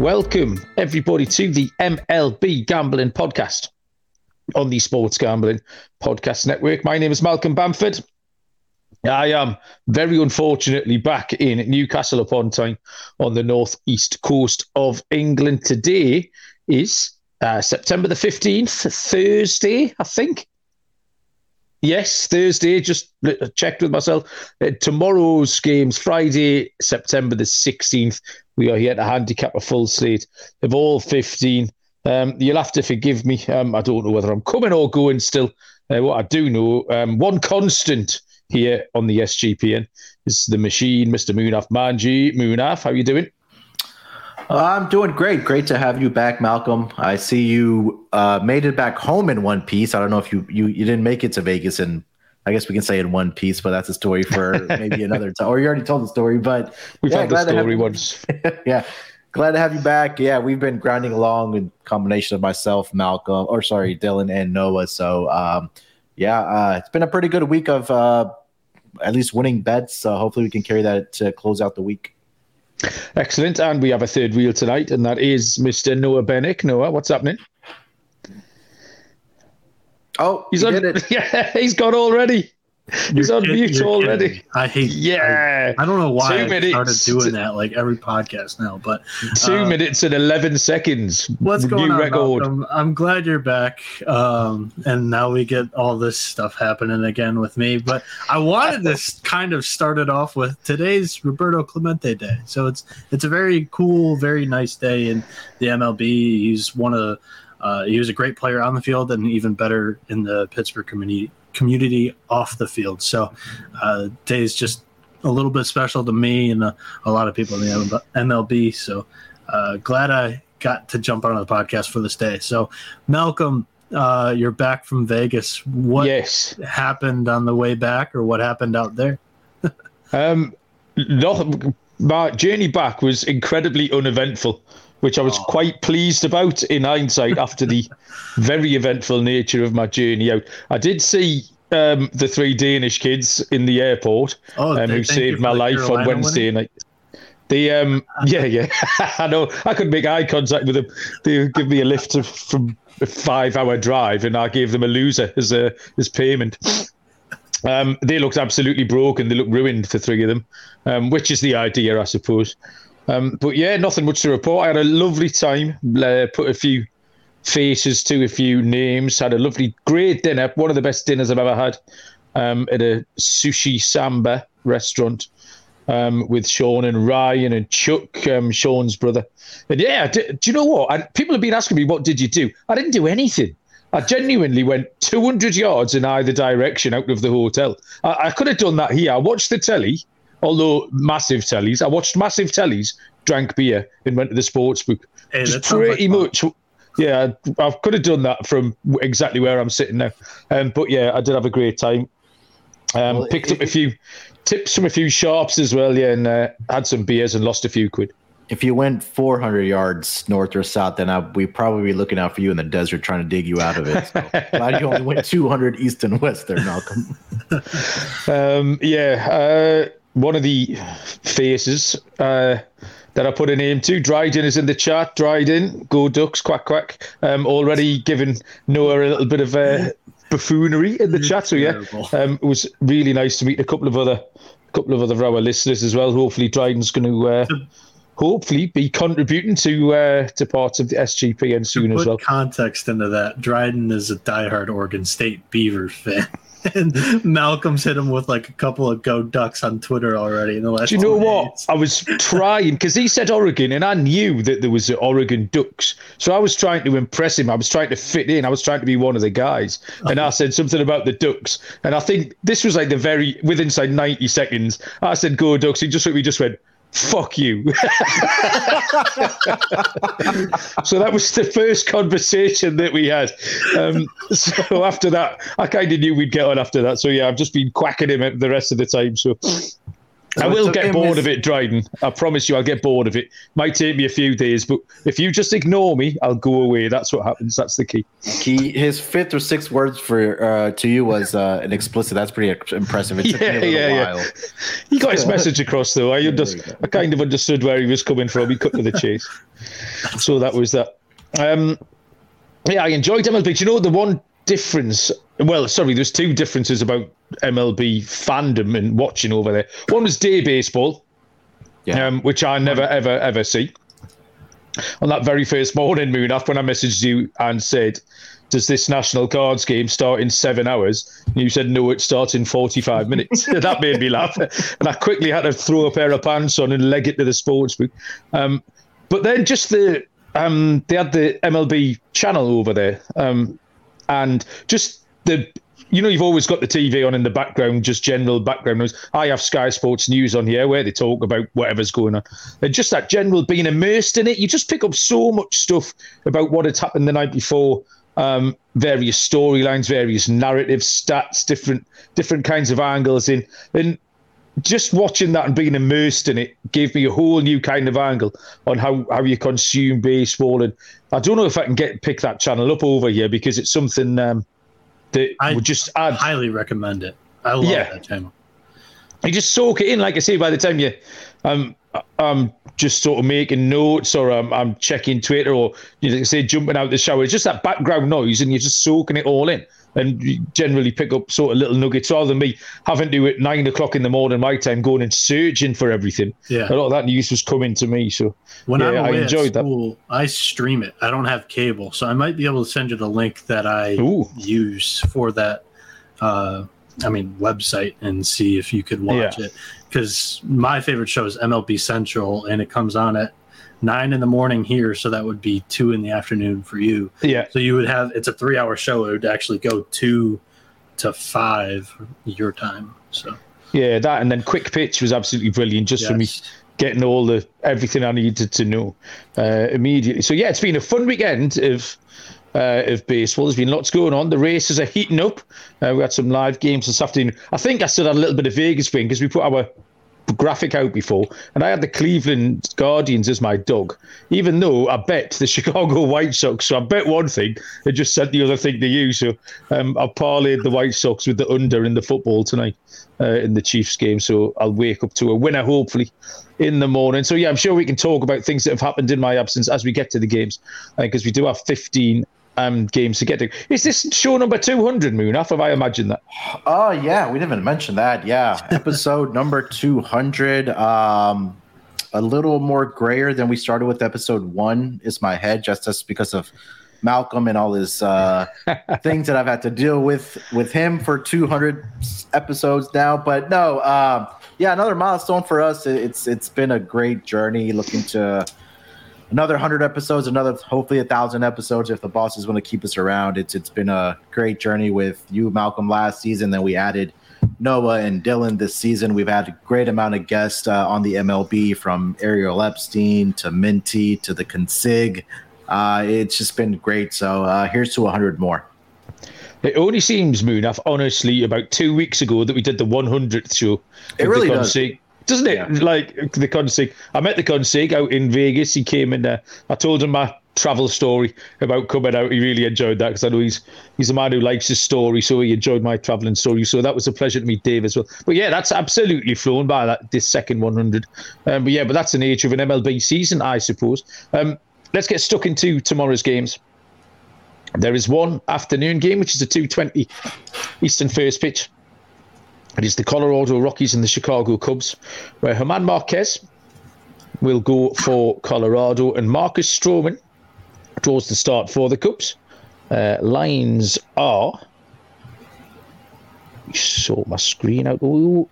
Welcome, everybody, to the MLB Gambling Podcast on the Sports Gambling Podcast Network. My name is Malcolm Bamford. I am very unfortunately back in Newcastle upon Tyne on the northeast coast of England. Today is uh, September the 15th, Thursday, I think. Yes, Thursday. Just checked with myself. Uh, tomorrow's game's Friday, September the 16th. We are here to handicap a full slate of all 15. Um, you'll have to forgive me. Um, I don't know whether I'm coming or going still. Uh, what I do know, um, one constant here on the SGPN is the machine, Mr. Munaf Manji. Munaf, how are you doing? I'm doing great. Great to have you back, Malcolm. I see you uh, made it back home in one piece. I don't know if you, you you didn't make it to Vegas and I guess we can say in one piece, but that's a story for maybe another time. Or you already told the story, but we've yeah, had the story once. yeah, glad to have you back. Yeah, we've been grinding along in combination of myself, Malcolm, or sorry, Dylan and Noah. So um, yeah, uh, it's been a pretty good week of uh, at least winning bets. So hopefully we can carry that to close out the week. Excellent. And we have a third wheel tonight, and that is Mr. Noah Bennick. Noah, what's happening? Oh, he's he on. Yeah, he's gone already. He's you're on mute already. I hate. Yeah. I, I, don't know why two I minutes started doing that like every podcast now, but two uh, minutes and eleven seconds. What's going New on? Record. I'm, I'm glad you're back, um, and now we get all this stuff happening again with me. But I wanted this kind of started off with today's Roberto Clemente Day, so it's it's a very cool, very nice day in the MLB. He's one of uh, he was a great player on the field and even better in the Pittsburgh community community off the field. So uh, day is just a little bit special to me and a, a lot of people in the MLB. So uh, glad I got to jump on the podcast for this day. So Malcolm, uh, you're back from Vegas. What yes. happened on the way back, or what happened out there? um, no, my journey back was incredibly uneventful which I was oh. quite pleased about in hindsight after the very eventful nature of my journey out. I did see um, the three Danish kids in the airport oh, um, who saved my life Carolina on Wednesday winning? night. The um, yeah, yeah, I know. I could make eye contact with them. They give me a lift from a five-hour drive, and I gave them a loser as a as payment. Um, they looked absolutely broken. They looked ruined, the three of them, um, which is the idea, I suppose. Um, but yeah, nothing much to report. I had a lovely time. Uh, put a few faces to a few names. Had a lovely, great dinner. One of the best dinners I've ever had um, at a sushi samba restaurant um, with Sean and Ryan and Chuck, um, Sean's brother. And yeah, do, do you know what? I, people have been asking me, what did you do? I didn't do anything. I genuinely went 200 yards in either direction out of the hotel. I, I could have done that here. I watched the telly although massive tellies. I watched massive tellies, drank beer, and went to the sports book. Hey, pretty like much. Yeah, I could have done that from exactly where I'm sitting now. Um, but yeah, I did have a great time. Um, well, picked it, up a few tips from a few sharps as well, yeah, and uh, had some beers and lost a few quid. If you went 400 yards north or south, then I, we probably be looking out for you in the desert trying to dig you out of it. So glad you only went 200 east and west there, Malcolm. um, yeah. Uh, one of the faces uh, that I put a name to. Dryden is in the chat. Dryden, go Ducks, quack quack. Um, already given Noah a little bit of uh, buffoonery in the chat. So yeah, um, it was really nice to meet a couple of other, couple of other our listeners as well. Hopefully, Dryden's going to. Uh, hopefully, be contributing to uh, to parts of the SGPN soon as well. Context into that, Dryden is a diehard Oregon State Beavers fan. And Malcolm's hit him with like a couple of go ducks on Twitter already in the last. Do you know what? I was trying because he said Oregon, and I knew that there was the Oregon Ducks, so I was trying to impress him. I was trying to fit in. I was trying to be one of the guys, and I uh-huh. said something about the Ducks, and I think this was like the very within say ninety seconds. I said go Ducks. He just we just went fuck you. so that was the first conversation that we had. Um, so after that, I kind of knew we'd get on after that. So yeah, I've just been quacking him the rest of the time. So I will get bored his... of it, Dryden. I promise you, I'll get bored of it. Might take me a few days, but if you just ignore me, I'll go away. That's what happens. That's the key. Key. His fifth or sixth words for uh, to you was uh, an explicit. That's pretty impressive. It took yeah, me a little yeah, while. Yeah. He got his message across, though. I, under- I kind of understood where he was coming from. He cut to the chase. so that was that. Um, yeah, I enjoyed MLB. Do you know the one difference? Well, sorry, there's two differences about MLB fandom and watching over there. One was day baseball, yeah. um, which I never, ever, ever see. On that very first morning, Moon, after when I messaged you and said, does this national cards game start in seven hours? And you said, no, it starts in 45 minutes. that made me laugh. And I quickly had to throw a pair of pants on and leg it to the sports book. Um, but then just the, um, they had the MLB channel over there. Um, and just the you know, you've always got the TV on in the background, just general background news. I have Sky Sports News on here where they talk about whatever's going on. And just that general being immersed in it, you just pick up so much stuff about what had happened the night before. Um, various storylines, various narratives, stats, different different kinds of angles in. And just watching that and being immersed in it gave me a whole new kind of angle on how, how you consume baseball. And I don't know if I can get pick that channel up over here because it's something um, that I would just add. Highly recommend it. I love yeah. that channel. You just soak it in, like I say. By the time you, um, I'm just sort of making notes or I'm, I'm checking Twitter or you know, say jumping out the shower. It's just that background noise, and you're just soaking it all in and generally pick up sort of little nuggets rather than me having to at nine o'clock in the morning my time going and searching for everything. Yeah, a lot of that news was coming to me. So when yeah, I'm away I enjoyed at school, that. I stream it. I don't have cable, so I might be able to send you the link that I Ooh. use for that. Uh, I mean, website and see if you could watch yeah. it because my favorite show is MLB Central, and it comes on at nine in the morning here, so that would be two in the afternoon for you. Yeah. So you would have it's a three hour show. It would actually go two to five your time. So yeah, that and then quick pitch was absolutely brilliant just yes. for me getting all the everything I needed to know uh, immediately. So yeah, it's been a fun weekend of uh, of baseball. There's been lots going on. The races are heating up. Uh, we had some live games this afternoon. I think I still had a little bit of Vegas thing because we put our graphic out before, and I had the Cleveland Guardians as my dog, even though I bet the Chicago White Sox. So I bet one thing and just sent the other thing to you. So um, I parlayed the White Sox with the under in the football tonight uh, in the Chiefs game. So I'll wake up to a winner, hopefully, in the morning. So yeah, I'm sure we can talk about things that have happened in my absence as we get to the games, because uh, we do have 15 um, games to get to. Is this show number 200, Munaf? Have I imagined that? Oh, yeah. We didn't even mention that. Yeah. Episode number 200. Um, a little more grayer than we started with episode one is my head, just as because of Malcolm and all his uh, things that I've had to deal with with him for 200 episodes now. But no, um, yeah, another milestone for us. It's it's been a great journey looking to another hundred episodes, another hopefully a thousand episodes if the bosses want to keep us around. It's it's been a great journey with you, Malcolm, last season. Then we added Noah and Dylan this season. We've had a great amount of guests uh, on the MLB from Ariel Epstein to Minty to the Consig. Uh, it's just been great. So uh, here's to 100 more. It only seems, Moon, honestly, about two weeks ago that we did the 100th show. It really does doesn't it? Yeah. Like the consig. I met the consig out in Vegas. He came in there. I told him my travel story about coming out. He really enjoyed that because I know he's he's a man who likes his story, so he enjoyed my traveling story. So that was a pleasure to meet Dave as well. But yeah, that's absolutely flown by that this second 100. Um, but yeah, but that's the nature of an MLB season, I suppose. Um, let's get stuck into tomorrow's games. There is one afternoon game, which is a 2:20 Eastern first pitch. It is the Colorado Rockies and the Chicago Cubs, where German Marquez will go for Colorado and Marcus Stroman draws the start for the Cubs. Uh, lines are. Sort my screen out. Ooh.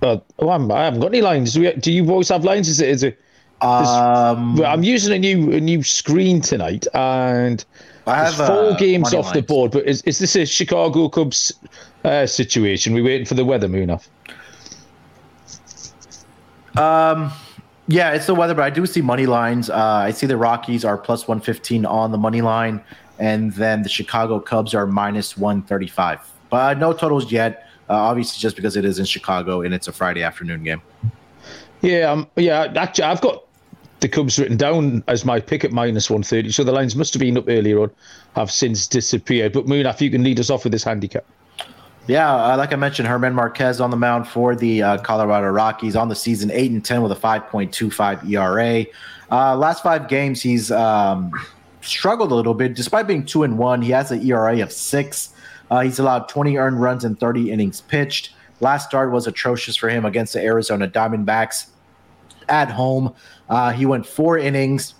Uh, oh, I'm, I haven't got any lines. Do, we, do you boys have lines? Is it? Is it? Um, I'm using a new a new screen tonight, and I have four games off lines. the board. But is, is this a Chicago Cubs uh, situation. We're waiting for the weather Munaf. Um, yeah, it's the weather, but I do see money lines. Uh, I see the Rockies are plus 115 on the money line, and then the Chicago Cubs are minus 135. But no totals yet. Uh, obviously, just because it is in Chicago and it's a Friday afternoon game. Yeah, um, yeah. Actually, I've got the Cubs written down as my pick at minus 130. So the lines must have been up earlier on, have since disappeared. But Moon, if you can lead us off with this handicap. Yeah, uh, like I mentioned, Herman Marquez on the mound for the uh, Colorado Rockies on the season, eight and ten with a five point two five ERA. Uh, last five games, he's um, struggled a little bit, despite being two and one. He has an ERA of six. Uh, he's allowed twenty earned runs in thirty innings pitched. Last start was atrocious for him against the Arizona Diamondbacks at home. Uh, he went four innings,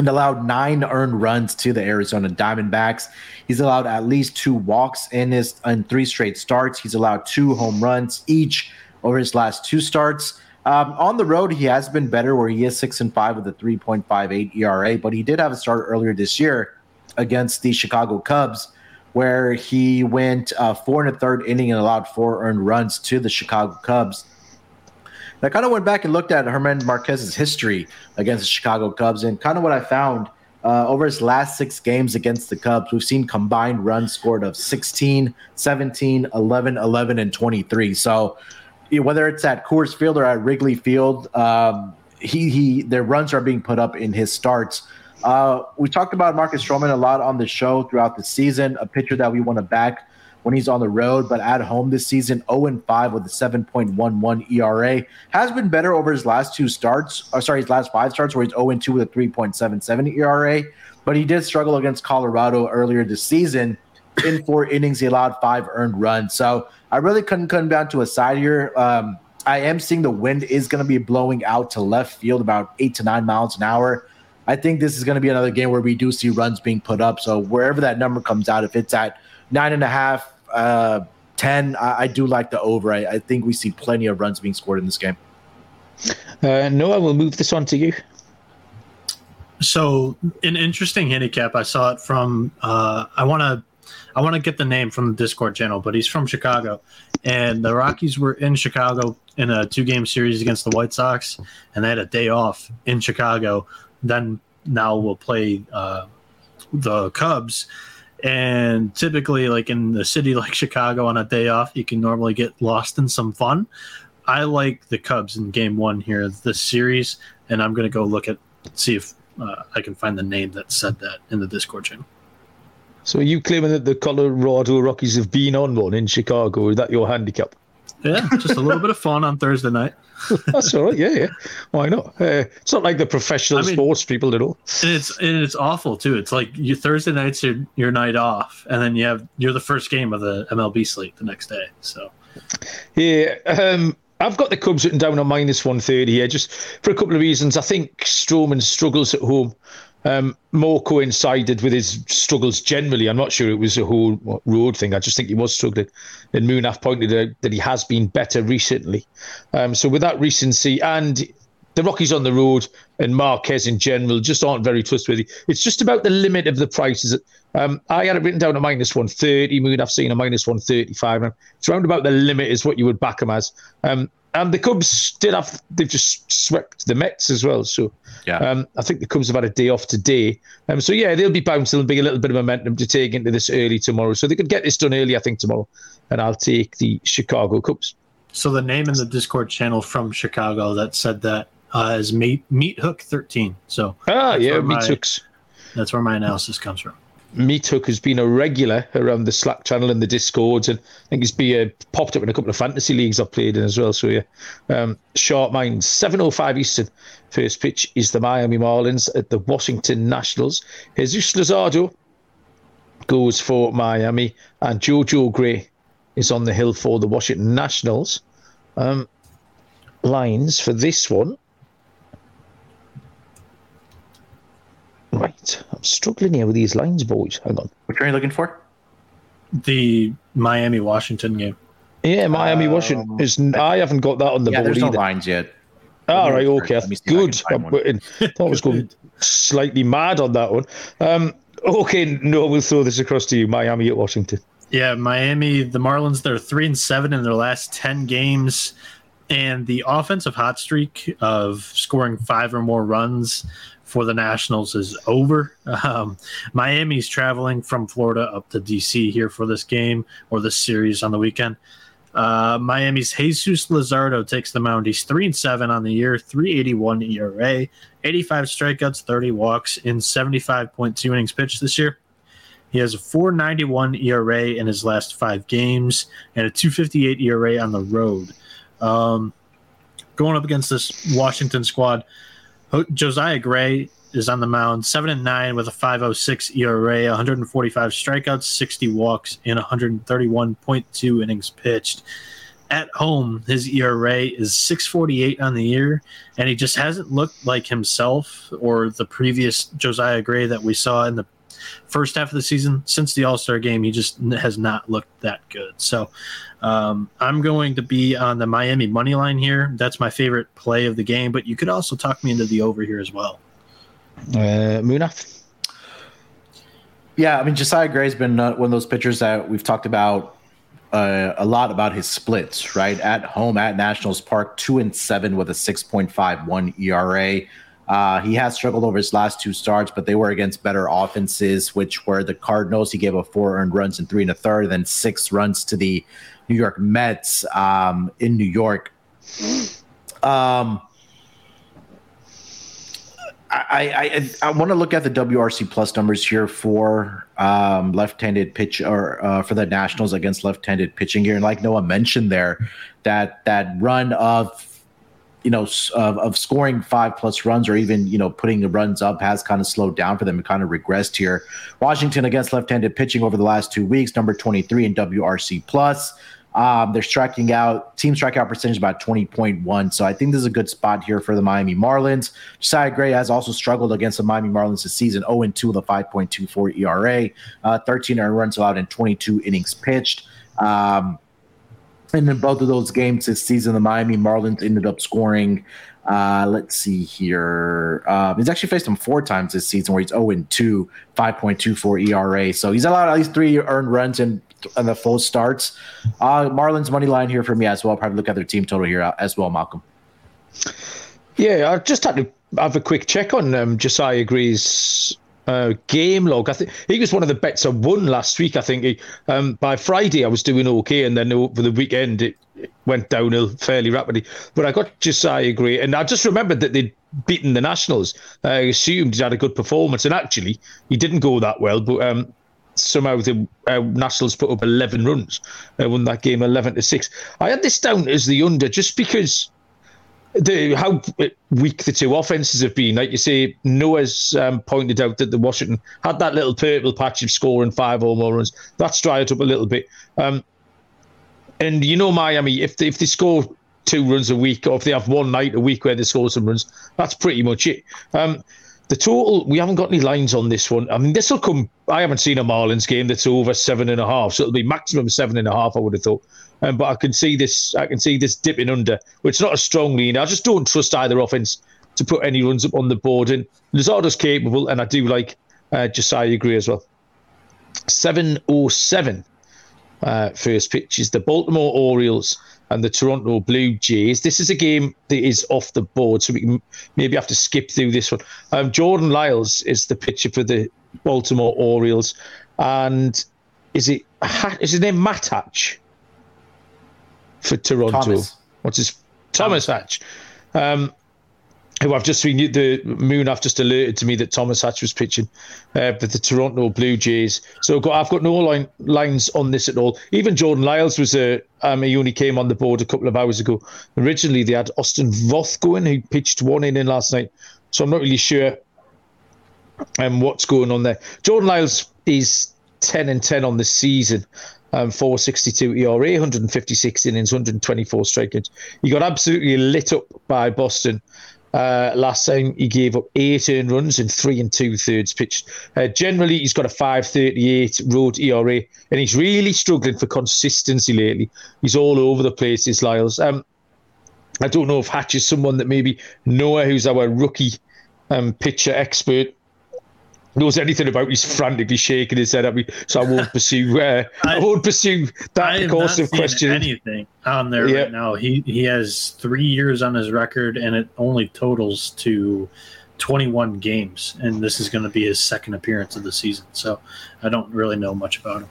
and allowed nine earned runs to the Arizona Diamondbacks. He's allowed at least two walks in his in three straight starts. He's allowed two home runs each over his last two starts. Um, on the road, he has been better, where he is six and five with a 3.58 ERA. But he did have a start earlier this year against the Chicago Cubs, where he went uh, four and a third inning and allowed four earned runs to the Chicago Cubs. I kind of went back and looked at German Marquez's history against the Chicago Cubs, and kind of what I found uh, over his last six games against the Cubs, we've seen combined runs scored of 16, 17, 11, 11, and 23. So whether it's at Coors Field or at Wrigley Field, um, he he their runs are being put up in his starts. Uh, we talked about Marcus Stroman a lot on the show throughout the season, a pitcher that we want to back when he's on the road, but at home this season, 0 5 with a 7.11 ERA. Has been better over his last two starts, or sorry, his last five starts, where he's 0 2 with a 3.77 ERA. But he did struggle against Colorado earlier this season. In four innings, he allowed five earned runs. So I really couldn't come down to a side here. Um, I am seeing the wind is going to be blowing out to left field about eight to nine miles an hour. I think this is going to be another game where we do see runs being put up. So wherever that number comes out, if it's at nine and a half, uh, 10, I, I, do like the over. I, I, think we see plenty of runs being scored in this game. Uh, Noah, we'll move this on to you. So, an interesting handicap. I saw it from. Uh, I want to. I want to get the name from the Discord channel, but he's from Chicago, and the Rockies were in Chicago in a two-game series against the White Sox, and they had a day off in Chicago. Then now we'll play uh, the Cubs, and typically, like in the city like Chicago on a day off, you can normally get lost in some fun. I like the Cubs in game one here, this series, and I'm going to go look at, see if uh, I can find the name that said that in the Discord channel. So are you claiming that the Colorado Rockies have been on one in Chicago? Is that your handicap? Yeah, just a little bit of fun on Thursday night. That's all right. Yeah, yeah. Why not? Uh, it's not like the professional I mean, sports people at all. And it's and it's awful too. It's like you Thursday night's your your night off, and then you have you're the first game of the MLB slate the next day. So, yeah. Um, I've got the Cubs written down on minus 130 here, just for a couple of reasons. I think Stroman struggles at home um, more coincided with his struggles generally. I'm not sure it was a whole road thing. I just think he was struggling. And Munaf pointed out that he has been better recently. Um, so with that recency and the Rockies on the road and Marquez in general just aren't very trustworthy. It's just about the limit of the prices. Um, I had it written down at minus 130. Moon, I've seen a minus 135. It's around about the limit is what you would back them as. Um, and the Cubs did have they've just swept the Mets as well. So yeah, um, I think the Cubs have had a day off today. Um, so yeah, they'll be bouncing. There'll be a little bit of momentum to take into this early tomorrow. So they could get this done early, I think, tomorrow. And I'll take the Chicago Cubs. So the name in the Discord channel from Chicago that said that uh, is Meat Meat Hook thirteen. So ah yeah, Meat Hooks. That's where my analysis comes from. Meat Hook has been a regular around the Slack channel and the Discords, and I think he's been uh, popped up in a couple of fantasy leagues I've played in as well. So yeah, um, short mind, seven oh five Eastern. First pitch is the Miami Marlins at the Washington Nationals. Jesus Luzardo goes for Miami, and JoJo Gray is on the hill for the Washington Nationals. Um, lines for this one I'm struggling here with these lines, boys. Hang on. Which are you looking for? The Miami Washington game. Yeah, Miami um, Washington. Is, I haven't got that on the yeah, board there's either. no lines yet. All right, okay. Good. I, I thought I was going slightly mad on that one. Um, okay, no, we'll throw this across to you. Miami at Washington. Yeah, Miami. The Marlins. They're three and seven in their last ten games and the offensive hot streak of scoring five or more runs for the Nationals is over. Um, Miami's traveling from Florida up to DC here for this game or this series on the weekend. Uh, Miami's Jesus Luzardo takes the mound. He's three and seven on the year, 381 ERA, 85 strikeouts, 30 walks in 75.2 innings pitched this year. He has a 491 ERA in his last five games and a 258 ERA on the road. Um, going up against this Washington squad, Oh, Josiah Gray is on the mound, seven and nine with a 5.06 ERA, 145 strikeouts, 60 walks, and 131.2 innings pitched. At home, his ERA is 6.48 on the year, and he just hasn't looked like himself or the previous Josiah Gray that we saw in the first half of the season. Since the All Star game, he just has not looked that good. So um, I'm going to be on the Miami money line here. That's my favorite play of the game, but you could also talk me into the over here as well. Uh, Munaf. Yeah, I mean Josiah Gray's been uh, one of those pitchers that we've talked about uh, a lot about his splits. Right at home at Nationals Park, two and seven with a six point five one ERA. Uh, he has struggled over his last two starts, but they were against better offenses, which were the Cardinals. He gave up four earned runs in three and a third, then six runs to the New York Mets um, in New York. Um, I, I, I want to look at the WRC plus numbers here for um, left-handed pitch or uh, for the Nationals against left-handed pitching here, and like Noah mentioned there, that that run of you know of, of scoring five plus runs or even you know putting the runs up has kind of slowed down for them and kind of regressed here. Washington against left-handed pitching over the last two weeks, number 23 in WRC plus. Um, they're striking out, team strikeout percentage about 20.1. So I think this is a good spot here for the Miami Marlins. Josiah Gray has also struggled against the Miami Marlins this season 0 2 with a 5.24 ERA, uh, 13 earned runs allowed in 22 innings pitched. Um, and in both of those games this season, the Miami Marlins ended up scoring. Uh, let's see here. Um, he's actually faced him four times this season where he's 0 2, 5.24 ERA. So he's allowed at least three earned runs in and the full starts. Uh, Marlins money line here for me as well. Probably look at their team total here as well, Malcolm. Yeah, I just had to have a quick check on um, Josiah Gray's uh, game log. I think he was one of the bets I won last week. I think he, um, by Friday I was doing okay, and then over the weekend it went downhill fairly rapidly. But I got Josiah Gray, and I just remembered that they'd beaten the Nationals. I assumed he had a good performance, and actually he didn't go that well. But um, somehow the uh, Nationals put up 11 runs, uh, won that game 11 to six. I had this down as the under just because the how weak the two offenses have been. Like you say, Noah's um, pointed out that the Washington had that little purple patch of scoring five or more runs. That's dried up a little bit. Um, and you know Miami, if they, if they score two runs a week, or if they have one night a week where they score some runs, that's pretty much it. Um, the total, we haven't got any lines on this one. I mean, this will come. I haven't seen a Marlins game that's over seven and a half, so it'll be maximum seven and a half. I would have thought, um, but I can see this. I can see this dipping under, which not a strong And I just don't trust either offense to put any runs up on the board. And Luzardo's capable, and I do like uh, Josiah Gray as well. Seven oh seven. Uh, first pitch is the Baltimore Orioles and the Toronto Blue Jays. This is a game that is off the board, so we can maybe have to skip through this one. Um, Jordan Lyles is the pitcher for the Baltimore Orioles, and is it is his name Matt Hatch for Toronto? Thomas. What's his Thomas, Thomas Hatch? Um, who I've just seen the moon. I've just alerted to me that Thomas Hatch was pitching uh, for the Toronto Blue Jays. So I've got, I've got no line, lines on this at all. Even Jordan Lyles was a. Um, he only came on the board a couple of hours ago. Originally, they had Austin Voth going, who pitched one inning last night. So I'm not really sure um, what's going on there. Jordan Lyles is 10 and 10 on the season. Um, 462 ERA, 156 innings, 124 strikeouts. He got absolutely lit up by Boston uh, last time he gave up eight earned runs in three and two thirds pitched. Uh, generally, he's got a 5.38 road ERA, and he's really struggling for consistency lately. He's all over the place, this Lyles. Um, I don't know if Hatch is someone that maybe Noah, who's our rookie um, pitcher expert, knows anything about. He's frantically shaking his head at me, so I won't pursue. Uh, I, I, won't pursue that course of questioning. Anything on there right now? He he has three years on his record, and it only totals to 21 games, and this is going to be his second appearance of the season. So I don't really know much about him.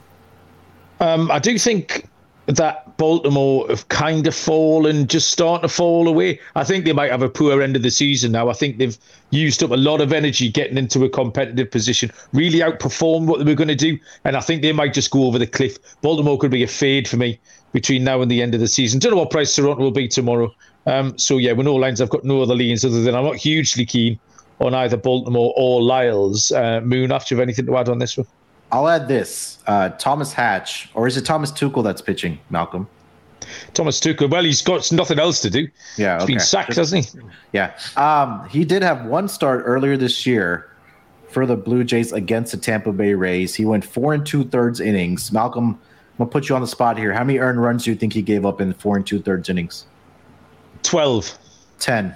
Um, I do think that Baltimore have kind of fallen, just starting to fall away. I think they might have a poor end of the season now. I think they've used up a lot of energy getting into a competitive position, really outperformed what they were going to do, and I think they might just go over the cliff. Baltimore could be a fade for me between now and the end of the season. Don't know what price Toronto will be tomorrow. Um, so yeah, with no lines, I've got no other leans other than I'm not hugely keen on either Baltimore or Lyles. Uh, Moon, after you have anything to add on this one? I'll add this: uh, Thomas Hatch, or is it Thomas Tuchel that's pitching? Malcolm. Thomas Tuchel. Well, he's got nothing else to do. Yeah, he's okay. been sacked, hasn't he? Yeah. Um, he did have one start earlier this year for the Blue Jays against the Tampa Bay Rays. He went four and two thirds innings. Malcolm, I'm gonna put you on the spot here. How many earned runs do you think he gave up in four and two thirds innings? Twelve. Ten.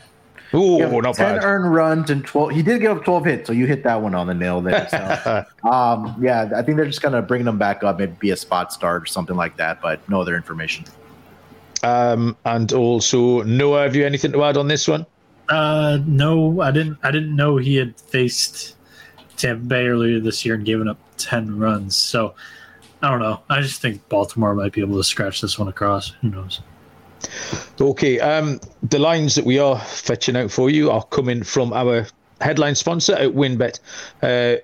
Ooh, not 10 bad. earned runs and 12. He did give up 12 hits, so you hit that one on the nail there. So, um, yeah, I think they're just kind of bringing them back up, maybe be a spot start or something like that, but no other information. Um, and also, Noah, have you anything to add on this one? Uh, no, I didn't. I didn't know he had faced Tampa Bay earlier this year and given up 10 runs. So I don't know. I just think Baltimore might be able to scratch this one across. Who knows? Okay, um, the lines that we are fetching out for you are coming from our headline sponsor at WynnBET. Uh,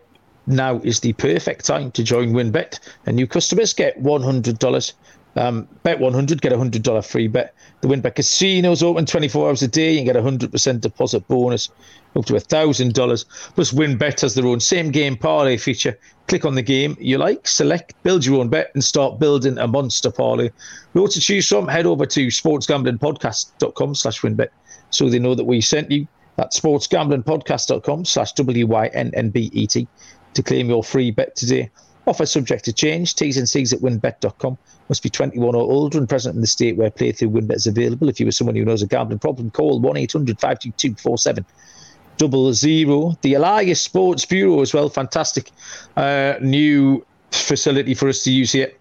now is the perfect time to join WynnBET, and new customers get $100 um, bet 100, get a $100 free bet. The WynnBET Casino's open 24 hours a day. You get a 100% deposit bonus up to $1,000. Plus, WynnBET has their own same game parlay feature. Click on the game you like, select, build your own bet, and start building a monster parlay. Loads to choose from. Head over to sportsgamblingpodcast.com slash wynnbet so they know that we sent you. That's sportsgamblingpodcast.com slash W-Y-N-N-B-E-T to claim your free bet today. Offer subject to change. T's and C's at wynnbet.com. Must be 21 or older and present in the state where playthrough winbet is available. If you are someone who knows a gambling problem, call 1 800 522 4700. The Elias Sports Bureau as well. Fantastic uh, new facility for us to use here.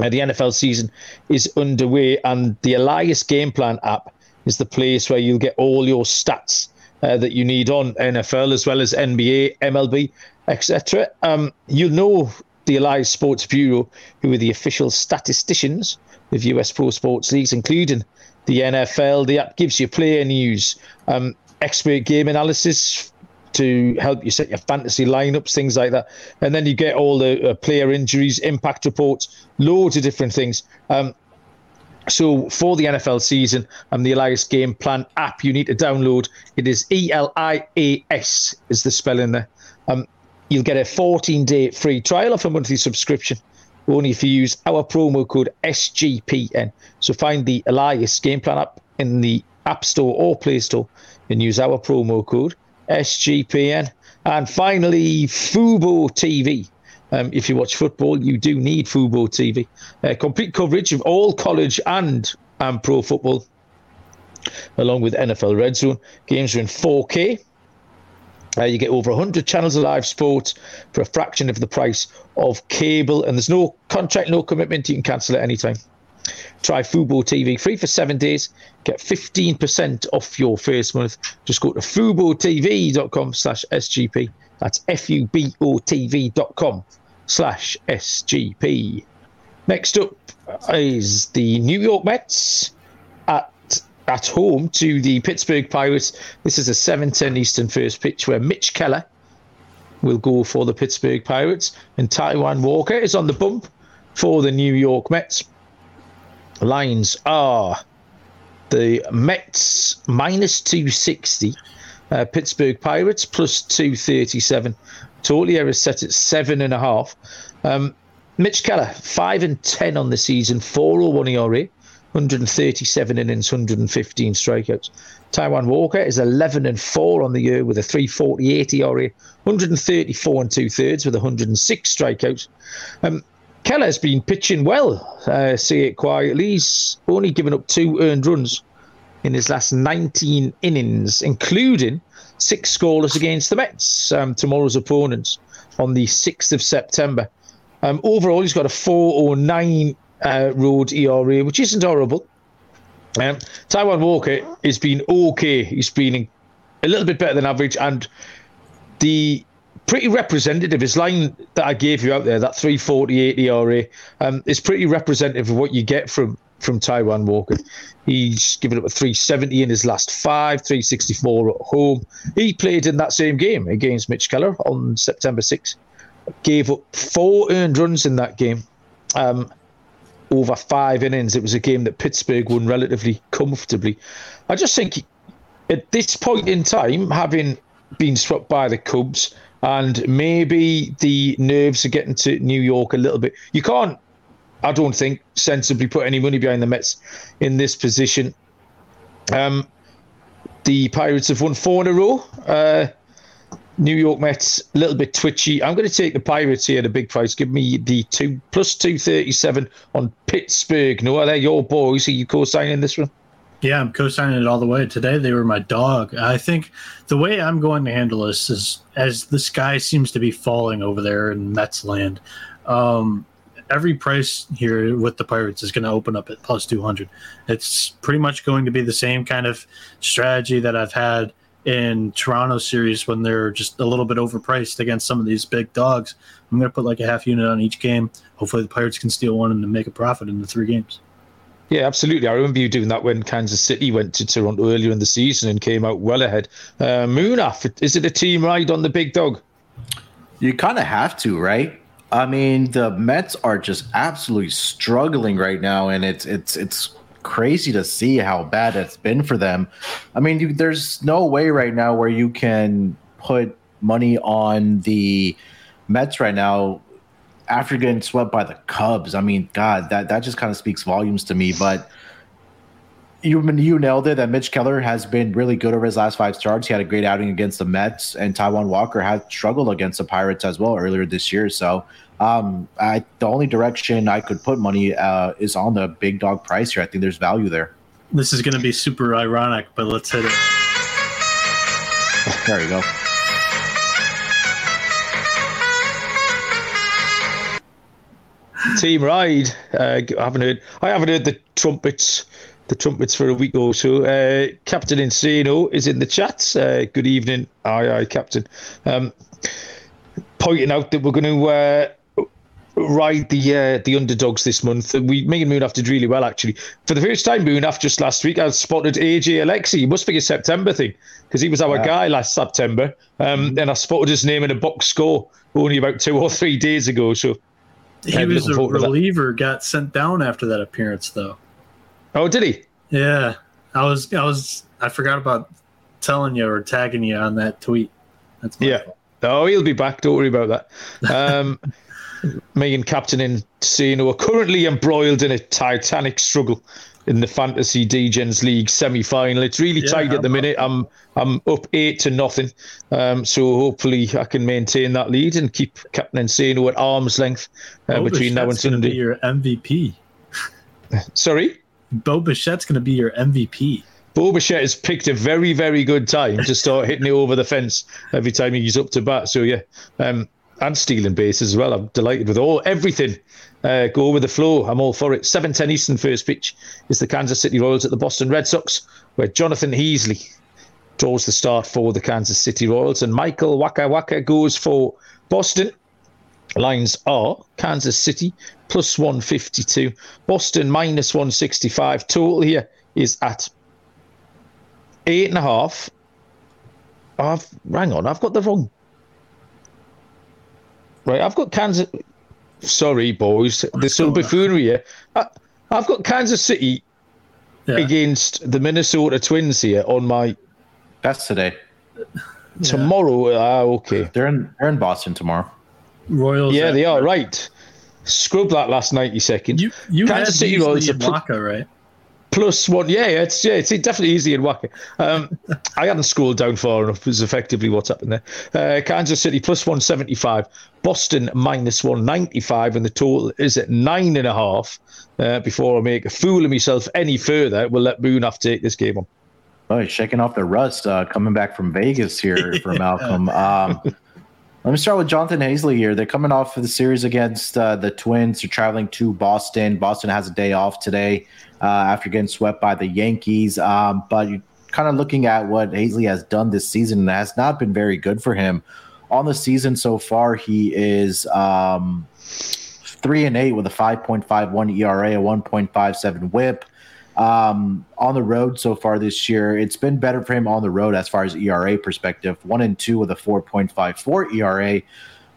Uh, the NFL season is underway, and the Elias Game Plan app is the place where you'll get all your stats uh, that you need on NFL as well as NBA, MLB, etc. Um, you'll know the Elias Sports Bureau, who are the official statisticians of US pro sports leagues, including the NFL. The app gives you player news, um, expert game analysis to help you set your fantasy lineups, things like that. And then you get all the uh, player injuries, impact reports, loads of different things. Um, so for the NFL season and um, the Elias Game Plan app, you need to download. It is E L I A S is the spelling there. Um, you'll get a 14 day free trial of a monthly subscription only if you use our promo code SGPN. So find the Elias Game Plan app in the App Store or Play Store and use our promo code SGPN. And finally, Fubo TV. Um, if you watch football, you do need Fubo TV. Uh, complete coverage of all college and and pro football, along with NFL Red Zone. Games are in 4K uh, you get over 100 channels of live sport for a fraction of the price of cable, and there's no contract, no commitment. You can cancel at any time. Try Fubo TV free for seven days. Get 15% off your first month. Just go to FuboTV.com slash SGP. That's F-U-B-O-T-V.com slash SGP. Next up is the New York Mets at home to the Pittsburgh Pirates. This is a 7:10 Eastern first pitch where Mitch Keller will go for the Pittsburgh Pirates and Taijuan Walker is on the bump for the New York Mets. Lines are the Mets minus 260, uh, Pittsburgh Pirates plus 237. Totally is set at seven and a half. Um, Mitch Keller, 5 and 10 on the season, 401 ERA. 137 innings, 115 strikeouts. Taijuan Walker is 11 and 4 on the year with a 348 ERA, 134 and two thirds with 106 strikeouts. Um, Keller's been pitching well, uh, say it quietly. He's only given up two earned runs in his last 19 innings, including six scoreless against the Mets, um, tomorrow's opponents, on the 6th of September. Um, overall, he's got a 409 uh, road ERA, which isn't horrible. Um, Taijuan Walker has been okay. He's been a little bit better than average, and the pretty representative. His line that I gave you out there, that 348 ERA, um, is pretty representative of what you get from from Taijuan Walker. He's given up a 370 in his last five, 364 at home. He played in that same game against Mitch Keller on September 6th. Gave up four earned runs in that game. Um, over five innings. It was a game that Pittsburgh won relatively comfortably. I just think at this point in time, having been swept by the Cubs, and maybe the nerves are getting to New York a little bit. You can't, I don't think, sensibly put any money behind the Mets in this position. Um, the Pirates have won four in a row. Uh, New York Mets a little bit twitchy. I'm going to take the Pirates here at a big price. Give me the two plus two thirty seven on Pittsburgh. No, are they your boys? Are you co-signing this one? Yeah, I'm co-signing it all the way. Today they were my dog. I think the way I'm going to handle this is as the sky seems to be falling over there in Mets land. Um, every price here with the Pirates is going to open up at plus 200. It's pretty much going to be the same kind of strategy that I've had in Toronto series when they're just a little bit overpriced against some of these big dogs. I'm going to put like a half unit on each game. Hopefully the Pirates can steal one and make a profit in the three games. Yeah, absolutely. I remember you doing that when Kansas City went to Toronto earlier in the season and came out well ahead. Uh, Munaf, is it a team ride on the big dog? You kind of have to, right? I mean, the Mets are just absolutely struggling right now, and it's it's it's crazy to see how bad it's been for them. I mean, you, there's no way right now where you can put money on the Mets right now after getting swept by the Cubs, I mean, God, that that just kind of speaks volumes to me. But you you nailed it. That Mitch Keller has been really good over his last five starts. He had a great outing against the Mets, and Taijuan Walker had struggled against the Pirates as well earlier this year. So, um, I, the only direction I could put money uh, is on the big dog price here. I think there's value there. This is going to be super ironic, but let's hit it. There you go. Team Ride. Uh, I haven't heard. I haven't heard the trumpets. The trumpets for a week or so. Uh, Captain Insano is in the chat. Uh, good evening, aye aye, Captain. Um, pointing out that we're going to uh, ride the uh, the underdogs this month. We me and Munaf did really well actually. For the first time, Munaf just last week, I spotted AJ Alexy. It must be a September thing because he was our yeah. guy last September. Um, mm-hmm. And I spotted his name in a box score only about two or three days ago. So he was a reliever, got sent down after that appearance, though. Oh, did he? Yeah, I was, I was, I forgot about telling you or tagging you on that tweet. That's yeah. Fault. Oh, he'll be back. Don't worry about that. Um, me and Captain Insano are currently embroiled in a titanic struggle in the Fantasy Degens League semi-final. It's really yeah, tight at the minute. I'm I'm up eight to nothing. Um, so hopefully I can maintain that lead and keep Captain Insano at arm's length uh, between now and Sunday. Be your MVP. Sorry. Bo Bichette's going to be your MVP. Bo Bichette has picked a very, very good time to start hitting it over the fence every time he's up to bat. So yeah, um, and stealing bases as well. I'm delighted with all everything. Uh, go with the flow. I'm all for it. 7:10 Eastern first pitch is the Kansas City Royals at the Boston Red Sox, where Jonathan Heasley draws the start for the Kansas City Royals, and Michael Waka Waka goes for Boston. Lines are Kansas City plus 152, Boston minus 165. Total here is at eight and a half. I've hang on, I've got the wrong Right, I've got Kansas. Sorry, boys, there's some buffoonery here. I, have got Kansas City yeah. against the Minnesota Twins here on my. That's today. Tomorrow, yeah. ah, okay. They're in they're in Boston tomorrow. Royals. Yeah, they are right. Scrub that last ninety seconds. You you Kansas City Royals are pl- Waka, right? Plus one. Yeah, it's yeah, it's definitely easy and wacky. Um, I hadn't scrolled down far enough. Was effectively what's happened there. Uh, Kansas City plus one seventy five. Boston minus one ninety five, and the total is at nine and a half. Uh, before I make a fool of myself any further, we'll let Munaf take this game on. Oh, he's shaking off the rust uh, coming back from Vegas here for Malcolm. Um, let me start with Jonathan Heasley here. They're coming off of the series against uh, the Twins. They're traveling to Boston. Boston has a day off today uh, after getting swept by the Yankees. Um, but kind of looking at what Heasley has done this season, has not been very good for him. On the season so far, he is um, three and eight with a 5.51 ERA, a 1.57 WHIP. Um, on the road so far this year, it's been better for him on the road as far as ERA perspective. One and two with a 4.54 ERA.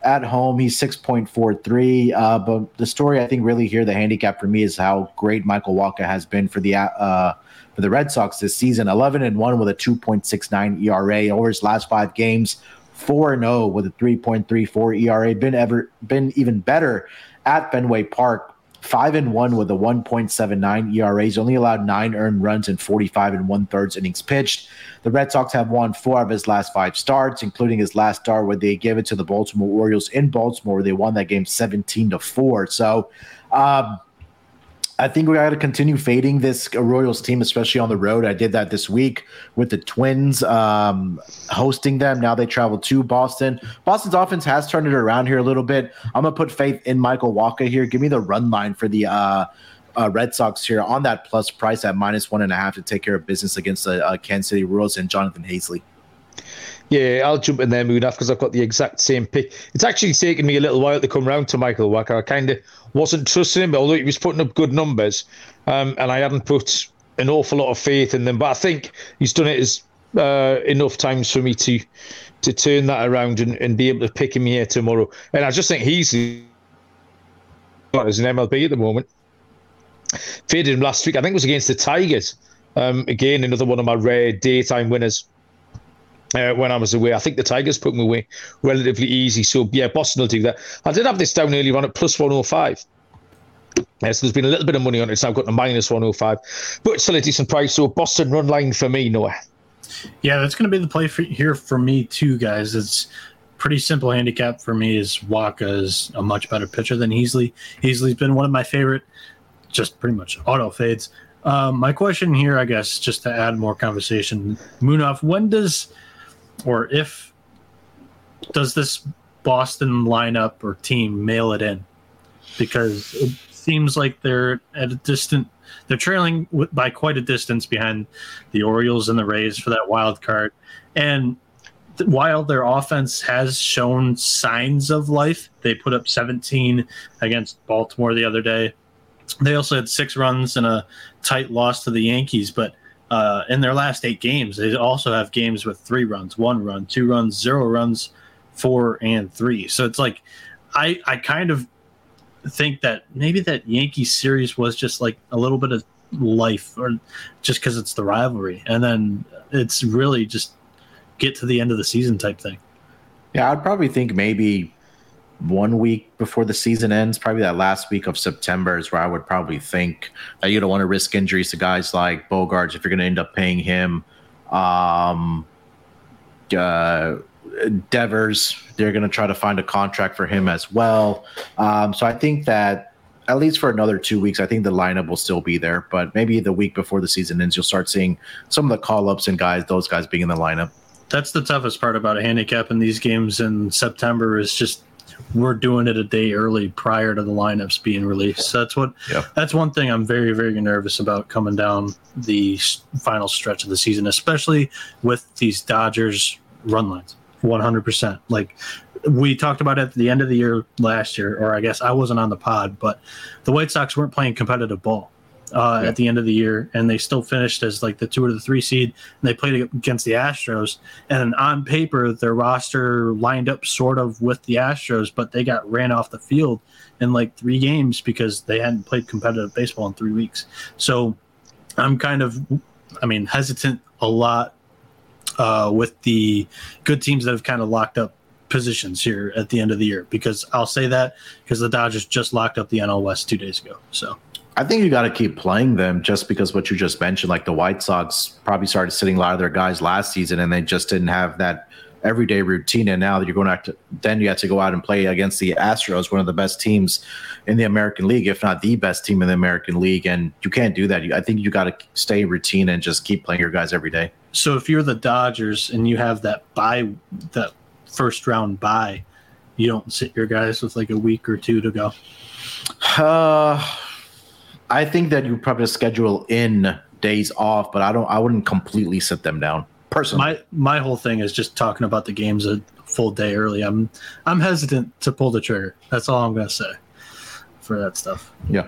At home, he's 6.43. Uh, but the story I think really here, the handicap for me is how great Michael Wacha has been for the uh, for the Red Sox this season. 11 and one with a 2.69 ERA over his last five games. 4 and 0 with a 3.34 ERA. Been ever been even better at Fenway Park five and one with a 1.79 ERA. He's only allowed nine earned runs in 45 and one thirds innings pitched. The Red Sox have won four of his last five starts, including his last start where they gave it to the Baltimore Orioles in Baltimore. They won that game 17 to four. So, um, I think we got to continue fading this Royals team, especially on the road. I did that this week with the Twins um, hosting them. Now they travel to Boston. Boston's offense has turned it around here a little bit. I'm gonna put faith in Michael Wacha here. Give me the run line for the uh, uh, Red Sox here on that plus price at minus one and a half to take care of business against the uh, Kansas City Royals and Jonathan Heasley. Yeah, I'll jump in there, Munaf, because I've got the exact same pick. It's actually taken me a little while to come round to Michael Wacha. I kind of wasn't trusting him, although he was putting up good numbers, um, and I hadn't put an awful lot of faith in them. But I think he's done it as uh, enough times for me to to turn that around and, and be able to pick him here tomorrow. And I just think he's as an MLB at the moment. Faded him last week. I think it was against the Tigers. Um, again, another one of my rare daytime winners uh, when I was away. I think the Tigers put me away relatively easy. So, yeah, Boston will do that. I did have this down earlier on at plus 105. Uh, so there's been a little bit of money on it. So I've got the minus 105. But still a decent price. So Boston run line for me, Noah. Yeah, that's going to be the play for, here for me, too, guys. It's pretty simple handicap for me is Wacha is a much better pitcher than Heasley. Heasley's been one of my favorite, just pretty much auto fades. Um, my question here, I guess, just to add more conversation, Munaf, when does – or if does this Boston lineup or team mail it in? Because it seems like they're at a distant, they're trailing by quite a distance behind the Orioles and the Rays for that wild card. And while their offense has shown signs of life, they put up 17 against Baltimore the other day. They also had six runs and a tight loss to the Yankees, but uh, in their last eight games, they also have games with three runs, one run, two runs, zero runs, four and three. So it's like I I kind of think that maybe that Yankee series was just like a little bit of life, or just because it's the rivalry, and then it's really just get to the end of the season type thing. Yeah, I'd probably think maybe one week before the season ends, probably that last week of September is where I would probably think that you don't want to risk injuries to guys like Bogaerts if you're going to end up paying him. Um, uh, Devers, they're going to try to find a contract for him as well. Um, so I think that at least for another two weeks, I think the lineup will still be there. But maybe the week before the season ends, you'll start seeing some of the call ups and guys, those guys being in the lineup. That's the toughest part about a handicap in these games in September is just we're doing it a day early prior to the lineups being released. So that's what that's one thing I'm very very nervous about coming down the final stretch of the season, especially with these Dodgers run lines. 100%. Like we talked about at the end of the year last year, or I guess I wasn't on the pod, but the White Sox weren't playing competitive ball uh, yeah. at the end of the year, and they still finished as like the two or the three seed. And they played against the Astros, and on paper their roster lined up sort of with the Astros, but they got ran off the field in like three games because they hadn't played competitive baseball in three weeks. So I'm kind of, I mean, hesitant a lot uh, with the good teams that have kind of locked up positions here at the end of the year because I'll say that because the Dodgers just locked up the NL West two days ago. So I think you got to keep playing them just because what you just mentioned, like the White Sox probably started sitting a lot of their guys last season and they just didn't have that everyday routine. And now that you're going to, have to then you have to go out and play against the Astros, one of the best teams in the American League, if not the best team in the American League. And you can't do that. I think you got to stay routine and just keep playing your guys every day. So if you're the Dodgers and you have that buy, that first round buy, you don't sit your guys with like a week or two to go. Uh, I think that you probably schedule in days off, but I don't. I wouldn't completely sit them down personally. My my whole thing is just talking about the games a full day early. I'm I'm hesitant to pull the trigger. That's all I'm gonna say for that stuff. Yeah.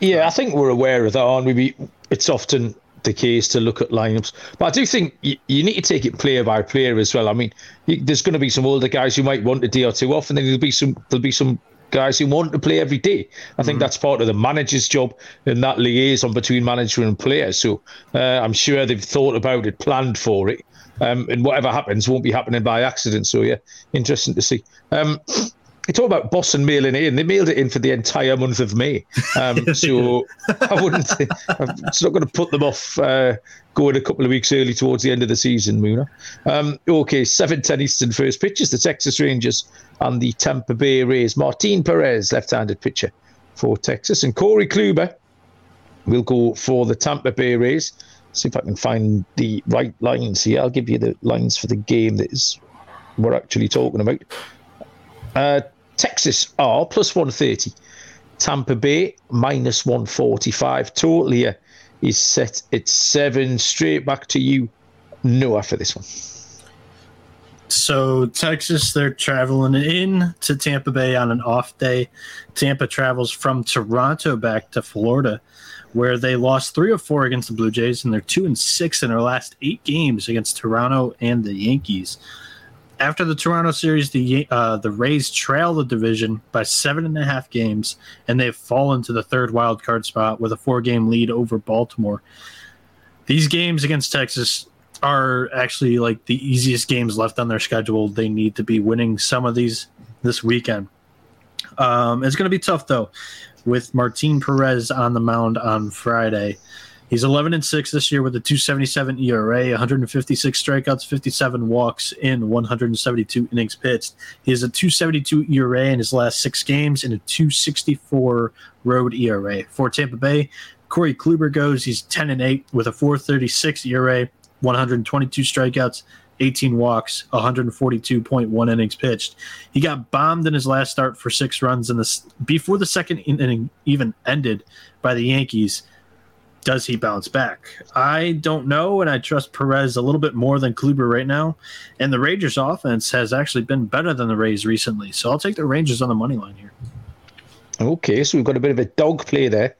Yeah, I think we're aware of that, aren't we? It's often the case to look at lineups, but I do think you, you need to take it player by player as well. I mean, you, there's going to be some older guys who might want a day or two off, and then there'll be some there'll be some guys who want to play every day. I think mm-hmm. that's part of the manager's job and that liaison between manager and player. So uh, I'm sure they've thought about it, planned for it. Um, and whatever happens won't be happening by accident. So yeah, interesting to see. Um, you talk about Boston mailing it in. They mailed it in for the entire month of May. Um, so I wouldn't. It's not going to put them off uh, going a couple of weeks early towards the end of the season, Muna. Um, okay, seven ten Eastern first pitches. The Texas Rangers and the Tampa Bay Rays. Martin Perez, left handed pitcher for Texas. And Corey Kluber will go for the Tampa Bay Rays. See if I can find the right lines here. I'll give you the lines for the game that is we're actually talking about. Uh, Texas are plus 130. Tampa Bay minus 145. Total is set at seven. Straight back to you, Noah, for this one. So Texas, they're traveling in to Tampa Bay on an off day. Tampa travels from Toronto back to Florida, where they lost three or four against the Blue Jays, and they're two and six in their last eight games against Toronto and the Yankees. After the Toronto series, the uh, the Rays trail the division by seven and a half games, and they've fallen to the third wild card spot with a four game lead over Baltimore. These games against Texas are actually like the easiest games left on their schedule. They need to be winning some of these this weekend. Um, it's going to be tough though, with Martin Perez on the mound on Friday. He's 11 and 6 this year with a 277 ERA, 156 strikeouts, 57 walks in 172 innings pitched. He has a 272 ERA in his last six games and a 264 road ERA. For Tampa Bay, Corey Kluber goes. He's 10 and 8 with a 436 ERA, 122 strikeouts, 18 walks, 142.1 innings pitched. He got bombed in his last start for six runs in this before the second inning even ended by the Yankees. Does he bounce back? I don't know, and I trust Perez a little bit more than Kluber right now. And the Rangers' offense has actually been better than the Rays recently, so I'll take the Rangers on the money line here. Okay, so we've got a bit of a dog play there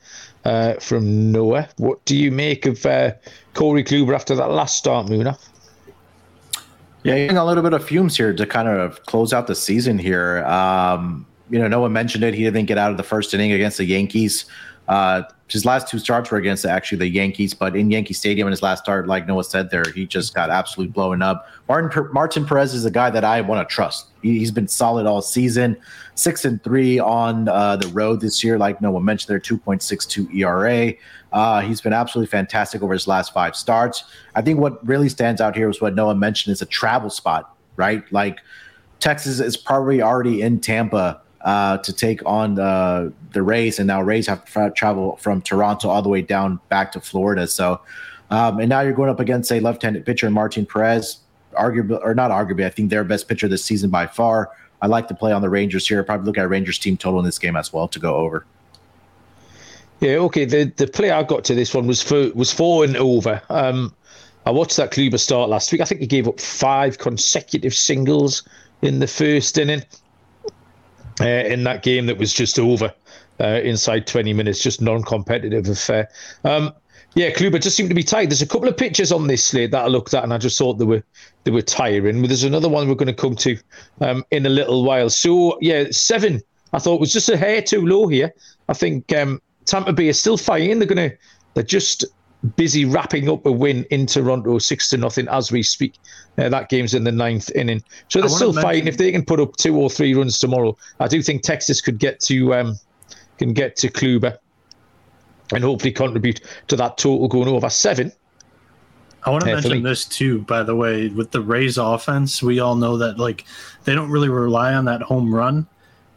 uh, from Noah. What do you make of uh, Corey Kluber after that last start, Muna? Yeah, getting a little bit of fumes here to kind of close out the season here. Um, you know, Noah mentioned it. He didn't get out of the first inning against the Yankees. Uh, his last two starts were against actually the Yankees, but in Yankee Stadium in his last start, like Noah said there, he just got absolutely blown up. Martin Martin Perez is a guy that I want to trust. He, has been solid all season, six and three on uh, the road this year. Like Noah mentioned, there two point six two ERA. Uh, he's been absolutely fantastic over his last five starts. I think what really stands out here is what Noah mentioned is a travel spot, right? Like Texas is probably already in Tampa uh, to take on the the Rays, and now Rays have to travel from Toronto all the way down back to Florida. So, um, and now you're going up against a left-handed pitcher, Martin Perez, arguably or not arguably, I think their best pitcher this season by far. I like to play on the Rangers here. Probably look at Rangers team total in this game as well to go over. Yeah, okay. The the play I got to this one was for was four and over. Um, I watched that Kluber start last week. I think he gave up five consecutive singles in the first inning uh, in that game that was just over uh, inside 20 minutes, just non-competitive affair. Um, yeah, Kluber just seemed to be tired. There's a couple of pictures on this slate that I looked at, and I just thought they were they were tiring. But there's another one we're going to come to um, in a little while. So yeah, seven. I thought was just a hair too low here. I think um, Tampa Bay is still fighting. They're going to they're just busy wrapping up a win in Toronto, six to nothing as we speak. Uh, that game's in the ninth inning, so they're still fighting. If they can put up two or three runs tomorrow, I do think Texas could get to um, can get to Kluber. and hopefully contribute to that total going over seven. I want to mention this too, by the way, with the Rays offense, we all know that like they don't really rely on that home run,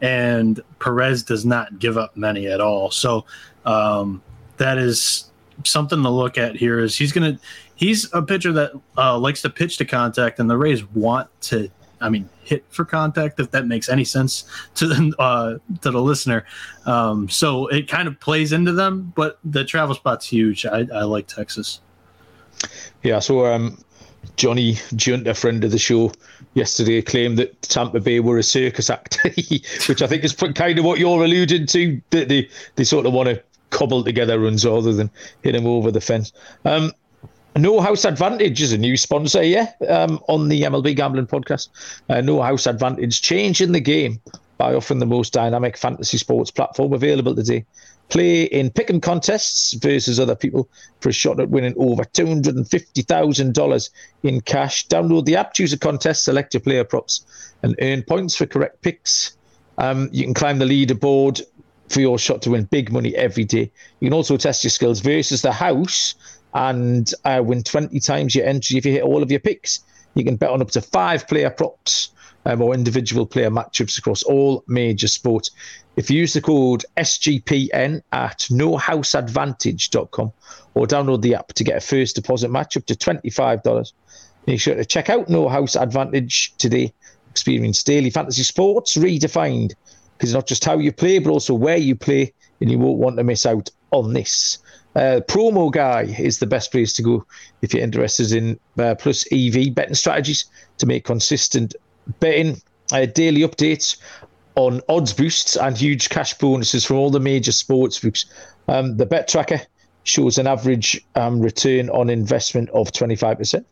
and Perez does not give up many at all. So um, that is something to look at here. Is he's gonna he's a pitcher that uh, likes to pitch to contact, and the Rays want to. I mean, hit for contact if that makes any sense to the uh, to the listener. Um, so it kind of plays into them, but the travel spot's huge. I, I like Texas. Yeah, so um, Johnny Junt, a friend of the show, yesterday claimed that Tampa Bay were a circus act, which I think is kind of what you're alluding to. That they, they sort of want to cobble together runs rather than hit him over the fence. Um, no House Advantage is a new sponsor, yeah, um, on the MLB Gambling Podcast. Uh, no House Advantage changing the game by offering the most dynamic fantasy sports platform available today. Play in picking contests versus other people for a shot at winning over $250,000 in cash. Download the app, choose a contest, select your player props, and earn points for correct picks. Um, you can climb the leaderboard for your shot to win big money every day. You can also test your skills versus the house and uh, win 20 times your entry if you hit all of your picks. You can bet on up to five player props um, or individual player matchups across all major sports. If you use the code SGPN at nohouseadvantage.com or download the app to get a first deposit match up to $25, make sure to check out No House Advantage today. Experience daily fantasy sports redefined because it's not just how you play, but also where you play, and you won't want to miss out on this. Uh, promo guide is the best place to go if you're interested in uh, plus EV betting strategies to make consistent betting uh, daily updates on odds boosts and huge cash bonuses from all the major sports books. Um, the bet tracker shows an average um, return on investment of 25%.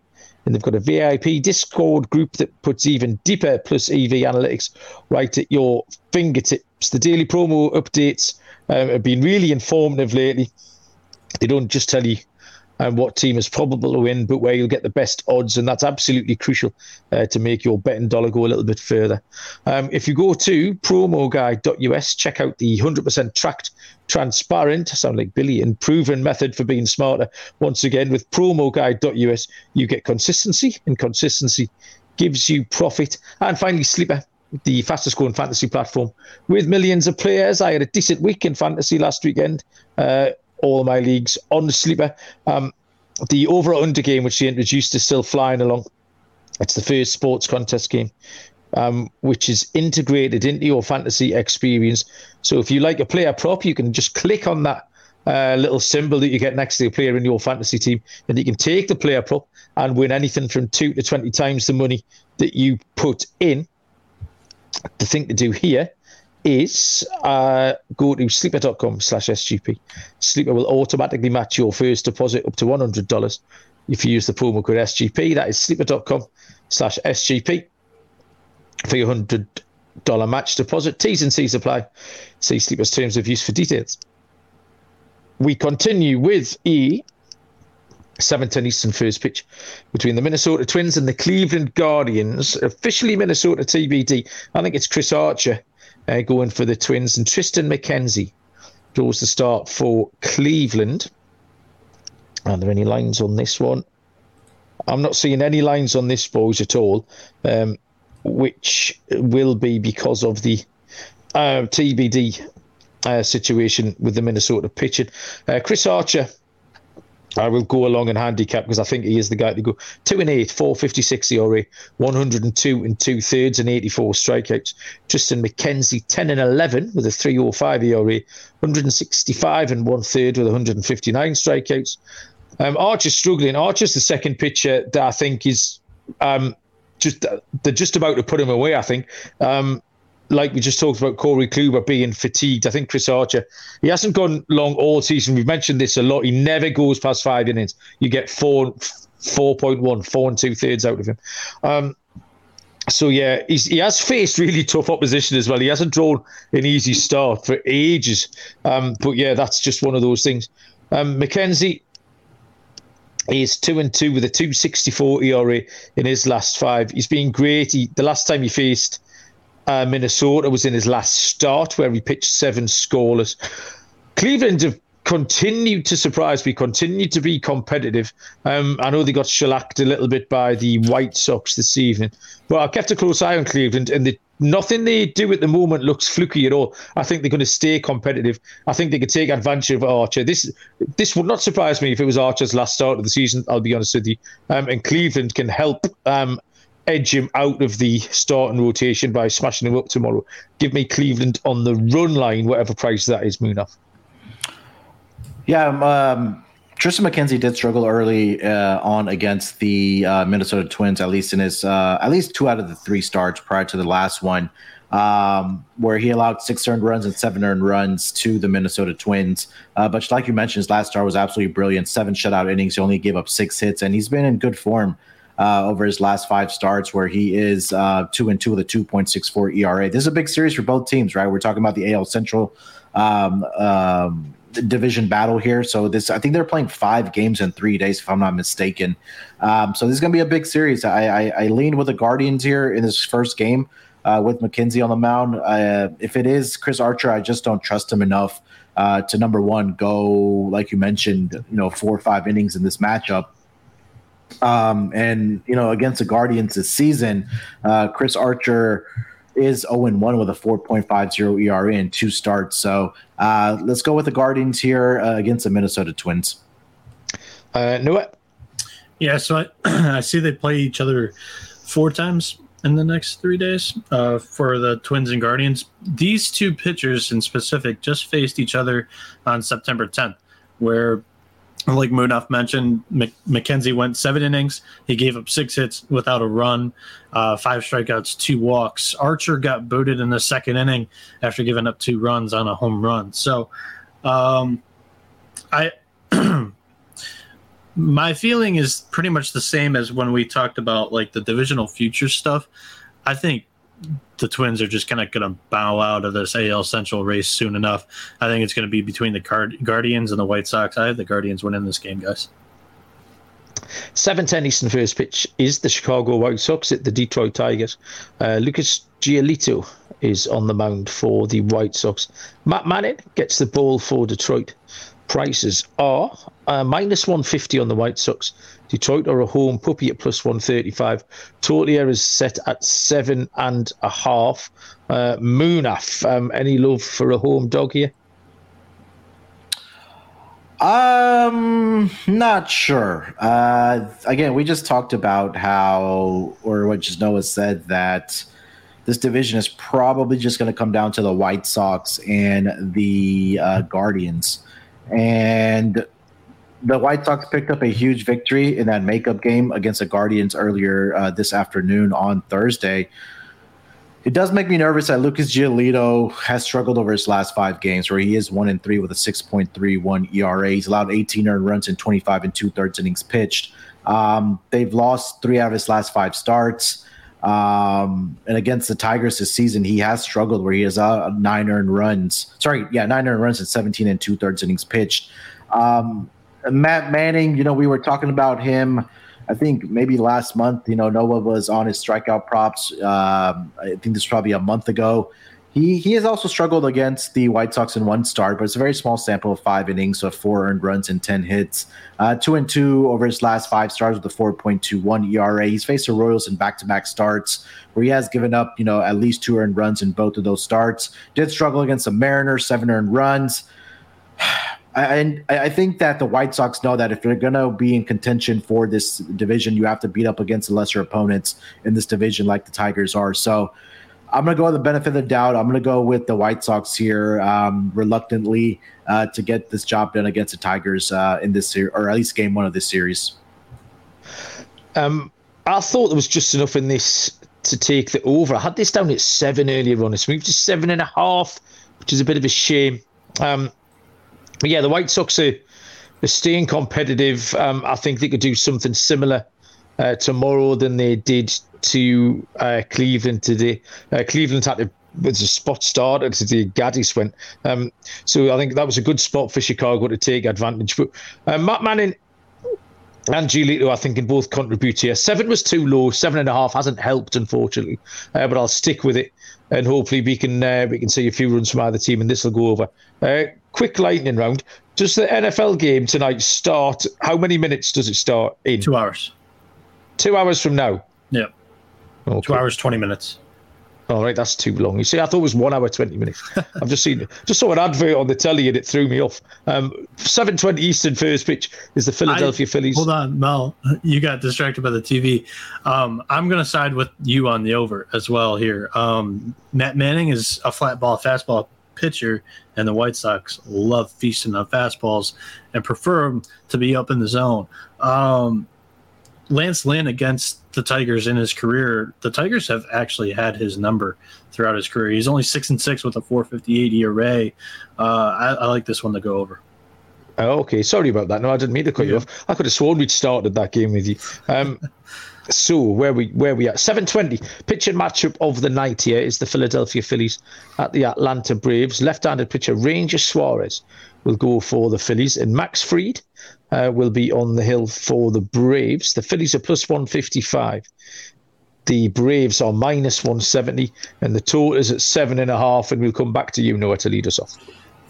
And they've got a VIP Discord group that puts even deeper plus EV analytics right at your fingertips. The daily promo updates um, have been really informative lately. They don't just tell you and what team is probable to win, but where you'll get the best odds. And that's absolutely crucial uh, to make your betting dollar go a little bit further. Um, if you go to promoguide.us, check out the 100% tracked, transparent, sound like Billy, and proven method for being smarter. Once again, with promoguide.us, you get consistency, and consistency gives you profit. And finally, Sleeper the fastest growing fantasy platform with millions of players. I had a decent week in fantasy last weekend. Uh, all my leagues on sleeper. Um, the over under game, which they introduced, is still flying along. It's the first sports contest game, um, which is integrated into your fantasy experience. So if you like a player prop, you can just click on that uh, little symbol that you get next to the player in your fantasy team, and you can take the player prop and win anything from two to 20 times the money that you put in. The thing to do here is uh, go to sleeper.com slash SGP. Sleeper will automatically match your first deposit up to $100 if you use the promo code SGP. That is sleeper.com slash SGP for your $100 match deposit. T's and C's apply. See Sleeper's terms of use for details. We continue with E. 7:10 Eastern first pitch between the Minnesota Twins and the Cleveland Guardians. Officially Minnesota TBD. I think it's Chris Archer uh, going for the Twins, and Triston McKenzie draws the start for Cleveland. Are there any lines on this one? I'm not seeing any lines on this boys at all, um, which will be because of the uh, TBD uh, situation with the Minnesota pitching. Uh, Chris Archer I will go along and handicap because I think he is the guy to go. Two and eight, 456 ERA, 102 and two thirds and 84 strikeouts. Triston McKenzie, 10 and 11 with a 305 ERA, 165 and one third with 159 strikeouts. Um, Archer's struggling. Archer's the second pitcher that I think is um, just they're just about to put him away. I think. Um, like we just talked about Corey Kluber being fatigued. I think Chris Archer, he hasn't gone long all season. We've mentioned this a lot. He never goes past five innings. You get four, 4.1, four and two thirds out of him. Um, so yeah, he has faced really tough opposition as well. He hasn't drawn an easy start for ages. Um, but yeah, that's just one of those things. Um, McKenzie is two and two with a 264 ERA in his last five. He's been great. He, the last time he faced uh, Minnesota was in his last start where he pitched seven scoreless. Cleveland have continued to surprise me, continue to be competitive. Um, I know they got shellacked a little bit by the White Sox this evening, but I kept a close eye on Cleveland, and the, nothing they do at the moment looks fluky at all. I think they're going to stay competitive. I think they could take advantage of Archer. This this would not surprise me if it was Archer's last start of the season. I'll be honest with you. Um, and Cleveland can help um, edge him out of the starting rotation by smashing him up tomorrow. Give me Cleveland on the run line, whatever price that is, Munaf. Yeah, um, um, Triston McKenzie did struggle early uh, on against the uh, Minnesota Twins, at least in his uh, at least two out of the three starts prior to the last one, um, where he allowed six earned runs and seven earned runs to the Minnesota Twins. Uh, but like you mentioned, his last start was absolutely brilliant. Seven shutout innings. He only gave up six hits, and he's been in good form. Uh, over his last five starts, where he is uh, two and two with a 2.64 ERA. This is a big series for both teams, right? We're talking about the AL Central um, um, division battle here. So this, I think they're playing five games in three days, if I'm not mistaken. Um, so this is going to be a big series. I, I, I lean with the Guardians here in this first game uh, with McKenzie on the mound. Uh, if it is Chris Archer, I just don't trust him enough uh, to number one go like you mentioned, you know, four or five innings in this matchup. Um, and you know, against the Guardians this season, uh, Chris Archer is 0 1 with a 4.50 ERA in two starts. So uh, let's go with the Guardians here uh, against the Minnesota Twins. Uh, Noah? Yeah, so I, I see they play each other four times in the next three days uh, for the Twins and Guardians. These two pitchers in specific just faced each other on September 10th, where like Munaf mentioned, McKenzie went seven innings. He gave up six hits without a run, uh, five strikeouts, two walks. Archer got booted in the second inning after giving up two runs on a home run. So, um, I my feeling is pretty much the same as when we talked about like the divisional future stuff. I think the Twins are just kind of going to bow out of this AL Central race soon enough. I think it's going to be between the Card- Guardians and the White Sox. I have the Guardians winning this game, guys. 7-10 Eastern first pitch is the Chicago White Sox at the Detroit Tigers. Uh, Lucas Giolito is on the mound for the White Sox. Matt Manning gets the ball for Detroit. Prices are uh, minus 150 on the White Sox, Detroit are a home puppy at plus 135. Total is set at seven and a half. Uh, Munaf, um, any love for a home dog here? Um, not sure. Uh, again, we just talked about how, or what just Noah said that this division is probably just going to come down to the White Sox and the uh, Guardians. And the White Sox picked up a huge victory in that makeup game against the Guardians earlier uh, this afternoon on Thursday. It does make me nervous that Lucas Giolito has struggled over his last five games, where he is one and three with a 6.31 ERA. He's allowed 18 earned runs in 25 and two thirds innings pitched. Um, they've lost three out of his last five starts. Um, and against the Tigers this season, he has struggled where he has uh, nine earned runs. Sorry, yeah, nine earned runs in 17 and two thirds innings pitched. Um, Matt Manning, you know, we were talking about him. I think maybe last month, you know, Noah was on his strikeout props. Um, I think this was probably a month ago. He he has also struggled against the White Sox in one start, but it's a very small sample of five innings, so four earned runs and ten hits. Uh, two and two over his last five starts with a 4.21 ERA. He's faced the Royals in back-to-back starts where he has given up, you know, at least two earned runs in both of those starts. Did struggle against the Mariners, seven earned runs. And I think that the White Sox know that if they're going to be in contention for this division, you have to beat up against the lesser opponents in this division, like the Tigers are. So I'm going to go with the benefit of the doubt. I'm going to go with the White Sox here, um, reluctantly, uh, to get this job done against the Tigers uh, in this series, or at least game one of this series. Um, I thought there was just enough in this to take the over. I had this down at seven earlier on. It's moved to seven and a half, which is a bit of a shame. Um, but yeah, the White Sox are, are staying competitive. Um, I think they could do something similar uh, tomorrow than they did to uh, Cleveland today. Uh, Cleveland had to was a spot start as the Gaddis went. Um, so I think that was a good spot for Chicago to take advantage. But uh, Matt Manning and Giolito, I think, can both contribute here. Seven was too low. Seven and a half hasn't helped, unfortunately. Uh, but I'll stick with it, and hopefully we can uh, we can see a few runs from either team, and this will go over. Uh, quick lightning round. does the NFL game tonight start? How many minutes does it start in? Two hours. Two hours from now. Yeah. Okay. Two hours twenty minutes. All right, that's too long. You see, I thought it was one hour twenty minutes. I've just seen, just saw an advert on the telly and it threw me off. Um, Seven twenty Eastern first pitch is the Philadelphia I, Phillies. Hold on, Mel, you got distracted by the TV. Um, I'm going to side with you on the over as well here. Um, Matt Manning is a flat ball fastball pitcher, and the White Sox love feasting on fastballs and prefer them to be up in the zone. Um, Lance Lynn against the Tigers in his career, the Tigers have actually had his number throughout his career. He's only six and six with a 4.58 ERA. Uh, I, I, like this one to go over. Oh, okay, sorry about that. No, I didn't mean to cut yeah. you off. I could have sworn we'd started that game with you. Um, so where we where we at? Seven twenty. Pitching matchup of the night here is the Philadelphia Phillies at the Atlanta Braves. Left-handed pitcher Ranger Suarez will go for the Phillies, and Max Fried uh, will be on the hill for the Braves. The Phillies are plus 155. The Braves are minus 170, and the total is at seven and a half. And we'll come back to you, Noah, to lead us off.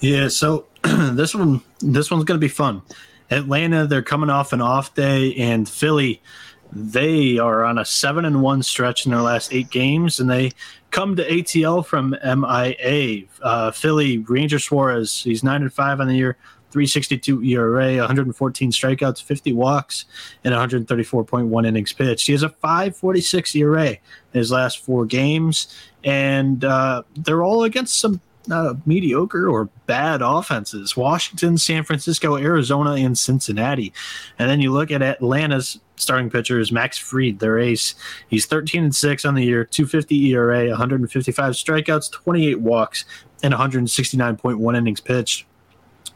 Yeah, so this one, this one's going to be fun. Atlanta, they're coming off an off day, and Philly, they are on a seven and one stretch in their last eight games, and they come to ATL from MIA. Uh, Philly Ranger Suarez, he's nine and five on the year, 362 ERA, 114 strikeouts, 50 walks, and 134.1 innings pitched. He has a 546 ERA in his last four games, and uh, they're all against some uh, mediocre or bad offenses Washington, San Francisco, Arizona, and Cincinnati. And then you look at Atlanta's starting pitchers, Max Fried, their ace. He's 13 and 6 on the year, 250 ERA, 155 strikeouts, 28 walks, and 169.1 innings pitched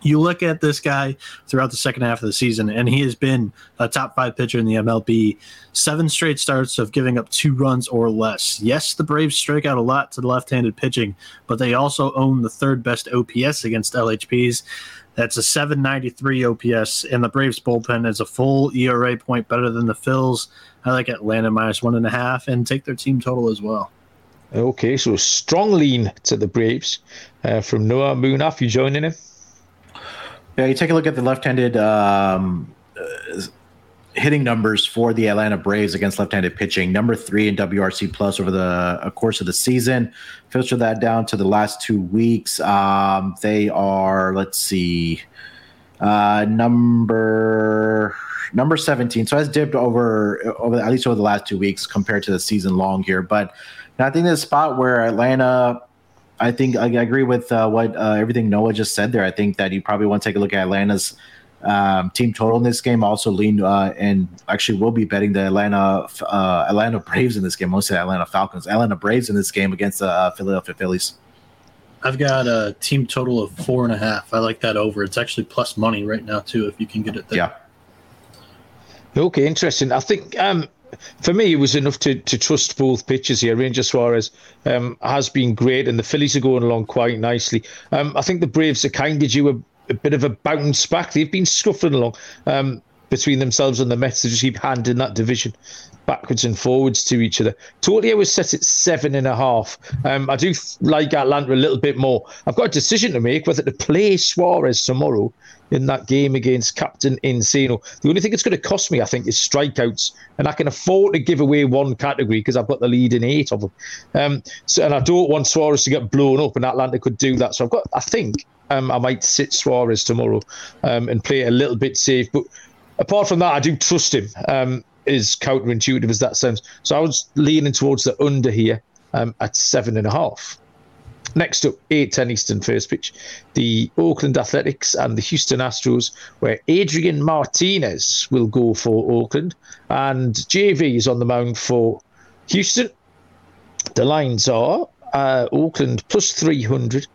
you look at this guy throughout the second half of the season, and he has been a top five pitcher in the MLB. Seven straight starts of giving up two runs or less. Yes, the Braves strike out a lot to the left handed pitching, but they also own the third best OPS against LHPs. That's a 793 OPS, and the Braves bullpen is a full ERA point better than the Phils. I like Atlanta minus one and a half and take their team total as well. Okay, so strong lean to the Braves uh, from Noah Munaf. You joining him? Yeah, you take a look at the left-handed um, uh, hitting numbers for the Atlanta Braves against left-handed pitching. Number three in WRC plus over the uh, course of the season. Filter that down to the last two weeks. Um, they are, let's see, uh, number number 17. So has dipped over over at least over the last two weeks compared to the season long here. But I think the spot where Atlanta I think I agree with uh, what uh, everything Noah just said there. I think that you probably want to take a look at Atlanta's um, team total in this game. Also, lean uh, and actually will be betting the Atlanta uh, Atlanta Braves in this game. Mostly Atlanta Falcons, Atlanta Braves in this game against the uh, Philadelphia Phillies. I've got a team total of four and a half. I like that over. It's actually plus money right now too, if you can get it there. Yeah. Okay, interesting. I think um, for me, it was enough to, to trust both pitches here. Ranger Suarez um, has been great, and the Phillies are going along quite nicely. Um, I think the Braves are kind of due a, a, bit of a bounce back. They've been scuffling along um, between themselves and the Mets. They just keep handing that division backwards and forwards to each other. Totally, I was set at seven and a half. Um, I do like Atlanta a little bit more. I've got a decision to make whether to play Suarez tomorrow in that game against Captain Encino. The only thing it's going to cost me, I think, is strikeouts, and I can afford to give away one category because I've got the lead in eight of them. Um, so, and I don't want Suarez to get blown up, and Atlanta could do that. So I've got, I think, um, I might sit Suarez tomorrow um, and play a little bit safe, but. Apart from that, I do trust him. Um, counterintuitive as that sounds. So I was leaning towards the under here um, at seven and a half. Next up, 8 10 Eastern first pitch. The Oakland Athletics and the Houston Astros, where Adrian Martinez will go for Oakland and JV is on the mound for Houston. The lines are uh, Oakland plus 300.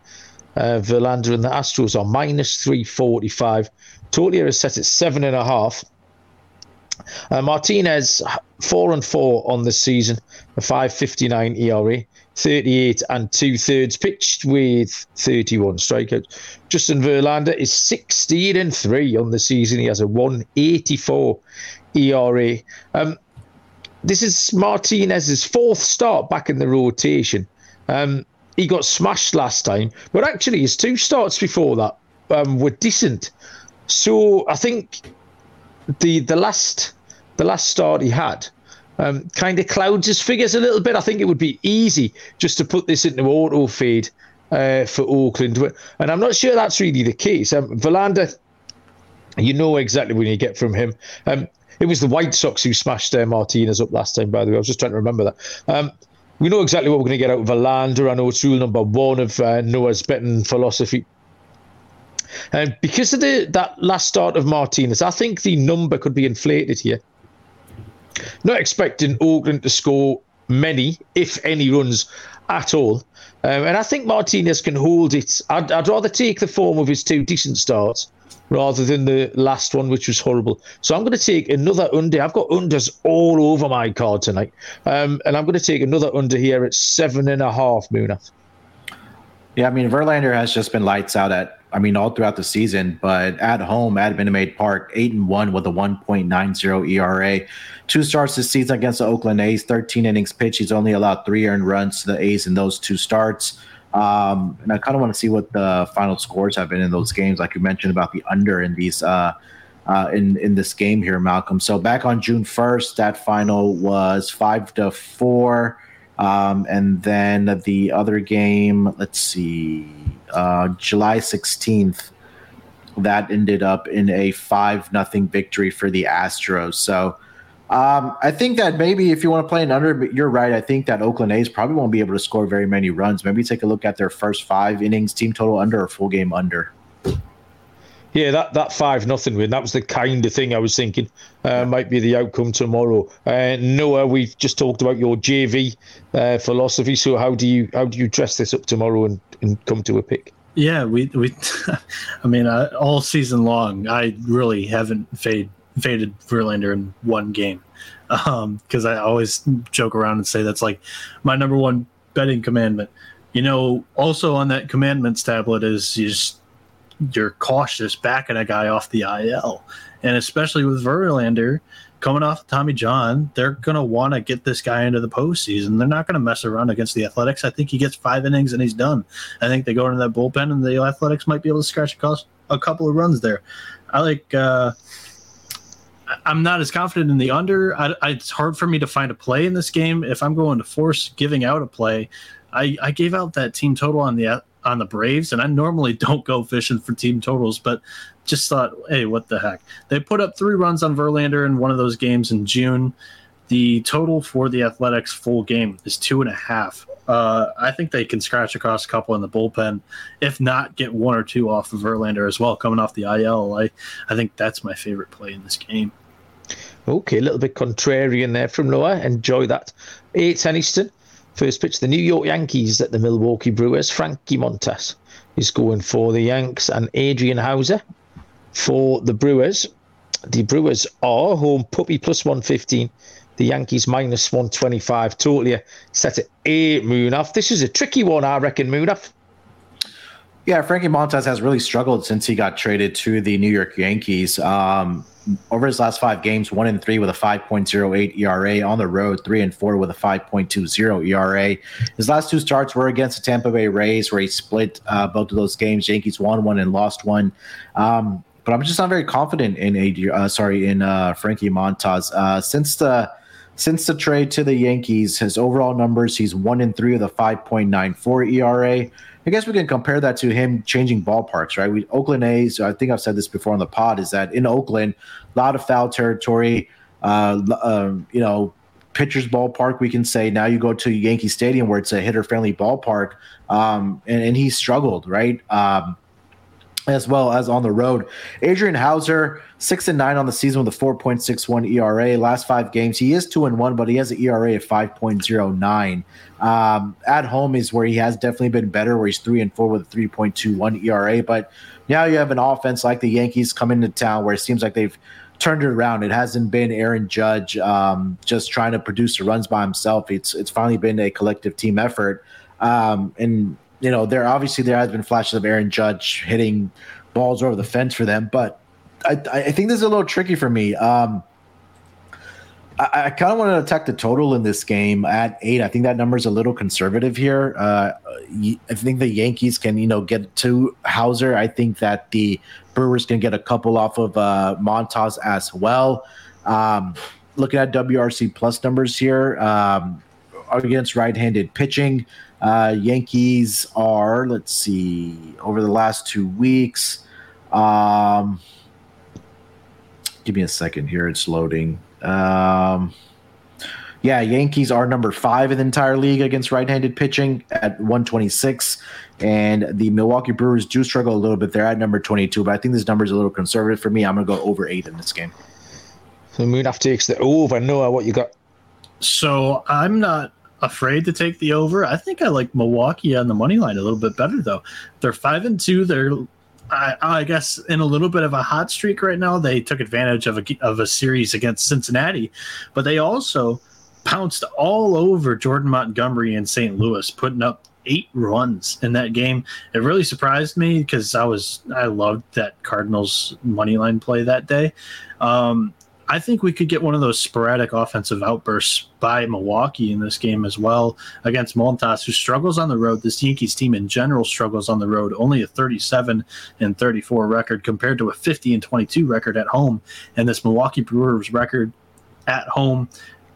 Uh, Verlander and the Astros are minus 345. Total is set at seven and a half. Uh, Martinez, four and four on the season, a 5.59 ERA, 38 and two thirds pitched with 31 strikeouts. Justin Verlander is 16 and three on the season. He has a 184 ERA. Um, this is Martinez's fourth start back in the rotation. Um, he got smashed last time, but actually his two starts before that um, were decent. So I think the the last the last start he had um, kind of clouds his figures a little bit. I think it would be easy just to put this into auto fade uh, for Oakland, and I'm not sure that's really the case. Um, Verlander, you know exactly what you get from him. Um, it was the White Sox who smashed uh, Martinez up last time, by the way. I was just trying to remember that. Um, we know exactly what we're going to get out of Verlander. I know it's rule number one of uh, Noah's betting philosophy. And because of the that last start of Martinez, I think the number could be inflated here. Not expecting Oakland to score many, if any, runs at all. Um, and I think Martinez can hold it. I'd, I'd rather take the form of his two decent starts rather than the last one, which was horrible. So I'm going to take another under. I've got unders all over my card tonight. Um, and I'm going to take another under here at seven and a half, Muna. Yeah, I mean, Verlander has just been lights out at I mean, all throughout the season. But at home at Minute Maid Park, eight and one with a 1.90 ERA. Two starts this season against the Oakland A's, 13 innings pitched. He's only allowed three earned runs to the A's in those two starts. Um, and I kind of want to see what the final scores have been in those games, like you mentioned about the under in these uh, uh, in in this game here, Malcolm. So back on June 1st, that final was five to four. Um, and then the other game, let's see, uh, July 16th, that ended up in a five nothing victory for the Astros. So um, I think that maybe if you want to play an under, you're right. I think that Oakland A's probably won't be able to score very many runs. Maybe take a look at their first five innings, team total under or full game under. Yeah, that, that five nothing win. That was the kind of thing I was thinking uh, might be the outcome tomorrow. Uh, Noah, we've just talked about your JV uh, philosophy. So how do you how do you dress this up tomorrow and, and come to a pick? Yeah, we we, I mean, uh, all season long, I really haven't fade, faded Verlander in one game because um, I always joke around and say that's like my number one betting commandment. You know, also on that commandments tablet is you just you're cautious backing a guy off the IL. And especially with Verlander coming off Tommy John, they're going to want to get this guy into the postseason. They're not going to mess around against the Athletics. I think he gets five innings and he's done. I think they go into that bullpen and the Athletics might be able to scratch a couple of runs there. I like. Uh, I'm not as confident in the under. I, I, it's hard for me to find a play in this game. If I'm going to force giving out a play, I, I gave out that team total on the on the Braves, and I normally don't go fishing for team totals, but just thought, hey, what the heck? They put up three runs on Verlander in one of those games in June. The total for the Athletics full game is two and a half. Uh, I think they can scratch across a couple in the bullpen, if not get one or two off of Verlander as well, coming off the IL. I, I think that's my favorite play in this game. Okay, a little bit contrarian there from Noah. Enjoy that. Eight Easton. First pitch, the New York Yankees at the Milwaukee Brewers. Frankie Montas is going for the Yanks and Adrian Houser for the Brewers. The Brewers are home puppy plus 115. The Yankees minus 125. Totally set at eight Munaf. This is a tricky one, I reckon, Munaf. Yeah, Frankie Montas has really struggled since he got traded to the New York Yankees. Um, over his last five games, one and three with a 5.08 ERA on the road, three and four with a 5.20 ERA. His last two starts were against the Tampa Bay Rays, where he split uh, both of those games. Yankees won one and lost one. Um, but I'm just not very confident in a uh, sorry in uh, Frankie Montas uh, since the since the trade to the Yankees. His overall numbers, he's one and three with a 5.94 ERA. I guess we can compare that to him changing ballparks, right? We Oakland A's. I think I've said this before on the pod. Is that in Oakland, a lot of foul territory. Uh, um, you know, pitcher's ballpark. We can say now you go to Yankee Stadium where it's a hitter friendly ballpark, um, and, and he struggled, right? Um, as well as on the road. Adrian Houser, six and nine on the season with a 4.61 ERA. Last five games, he is two and one, but he has an ERA of 5.09. Um, at home is where he has definitely been better, where he's three and four with a 3.21 ERA. But now you have an offense like the Yankees come into town where it seems like they've turned it around. It hasn't been Aaron Judge um, just trying to produce the runs by himself. It's it's finally been a collective team effort. Um, and you know, there obviously there has been flashes of Aaron Judge hitting balls over the fence for them, but I, I think this is a little tricky for me. Um, I, I kind of want to attack the total in this game at eight. I think that number is a little conservative here. Uh, I think the Yankees can, you know, get to Houser. I think that the Brewers can get a couple off of uh, Montas as well. Um, looking at WRC plus numbers here um, against right-handed pitching, uh, Yankees are let's see over the last two weeks. Um, give me a second here; it's loading. Um, yeah, Yankees are number five in the entire league against right-handed pitching at 126, and the Milwaukee Brewers do struggle a little bit. They're at number 22, but I think this number is a little conservative for me. I'm going to go over eight in this game. So Munaf takes the over. Noah, what you got? So I'm not afraid to take the over. I think I like Milwaukee on the money line a little bit better though. They're five and two. They're I, I, guess in a little bit of a hot streak right now. They took advantage of a of a series against Cincinnati, but they also pounced all over Jordan Montgomery in St. Louis, putting up eight runs in that game. It really surprised me because I was I loved that Cardinals money line play that day. Um, I think we could get one of those sporadic offensive outbursts by Milwaukee in this game as well against Montas, who struggles on the road. This Yankees team in general struggles on the road, only a 37 and 34 record compared to a 50 and 22 record at home. And this Milwaukee Brewers record at home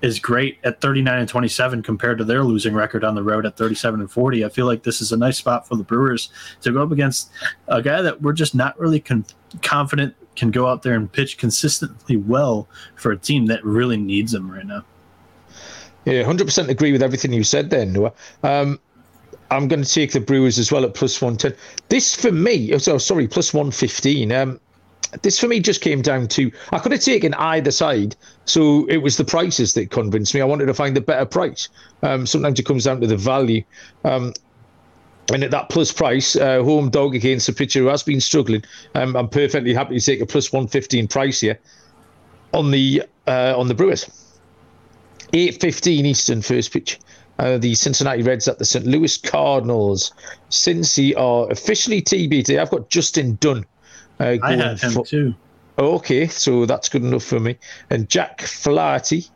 is great at 39 and 27 compared to their losing record on the road at 37 and 40. I feel like this is a nice spot for the Brewers to go up against a guy that we're just not really con- confident can go out there and pitch consistently well for a team that really needs him right now. Yeah, 100% agree with everything you said there, Noah. Um, I'm going to take the Brewers as well at plus 110. This for me, oh, sorry, plus 115. Um, this for me just came down to I could have taken either side, so it was the prices that convinced me. I wanted to find a better price. Um, sometimes it comes down to the value. Um, and at that plus price, uh, home dog against a pitcher who has been struggling, um, I'm perfectly happy to take a plus 115 price here on the uh, on the Brewers. 8:15 Eastern first pitch. Uh, the Cincinnati Reds at the St. Louis Cardinals. Cincy are officially TBT. I've got Justin Dunn. Uh, I had him for, too. Okay, so that's good enough for me. And Jack Flaherty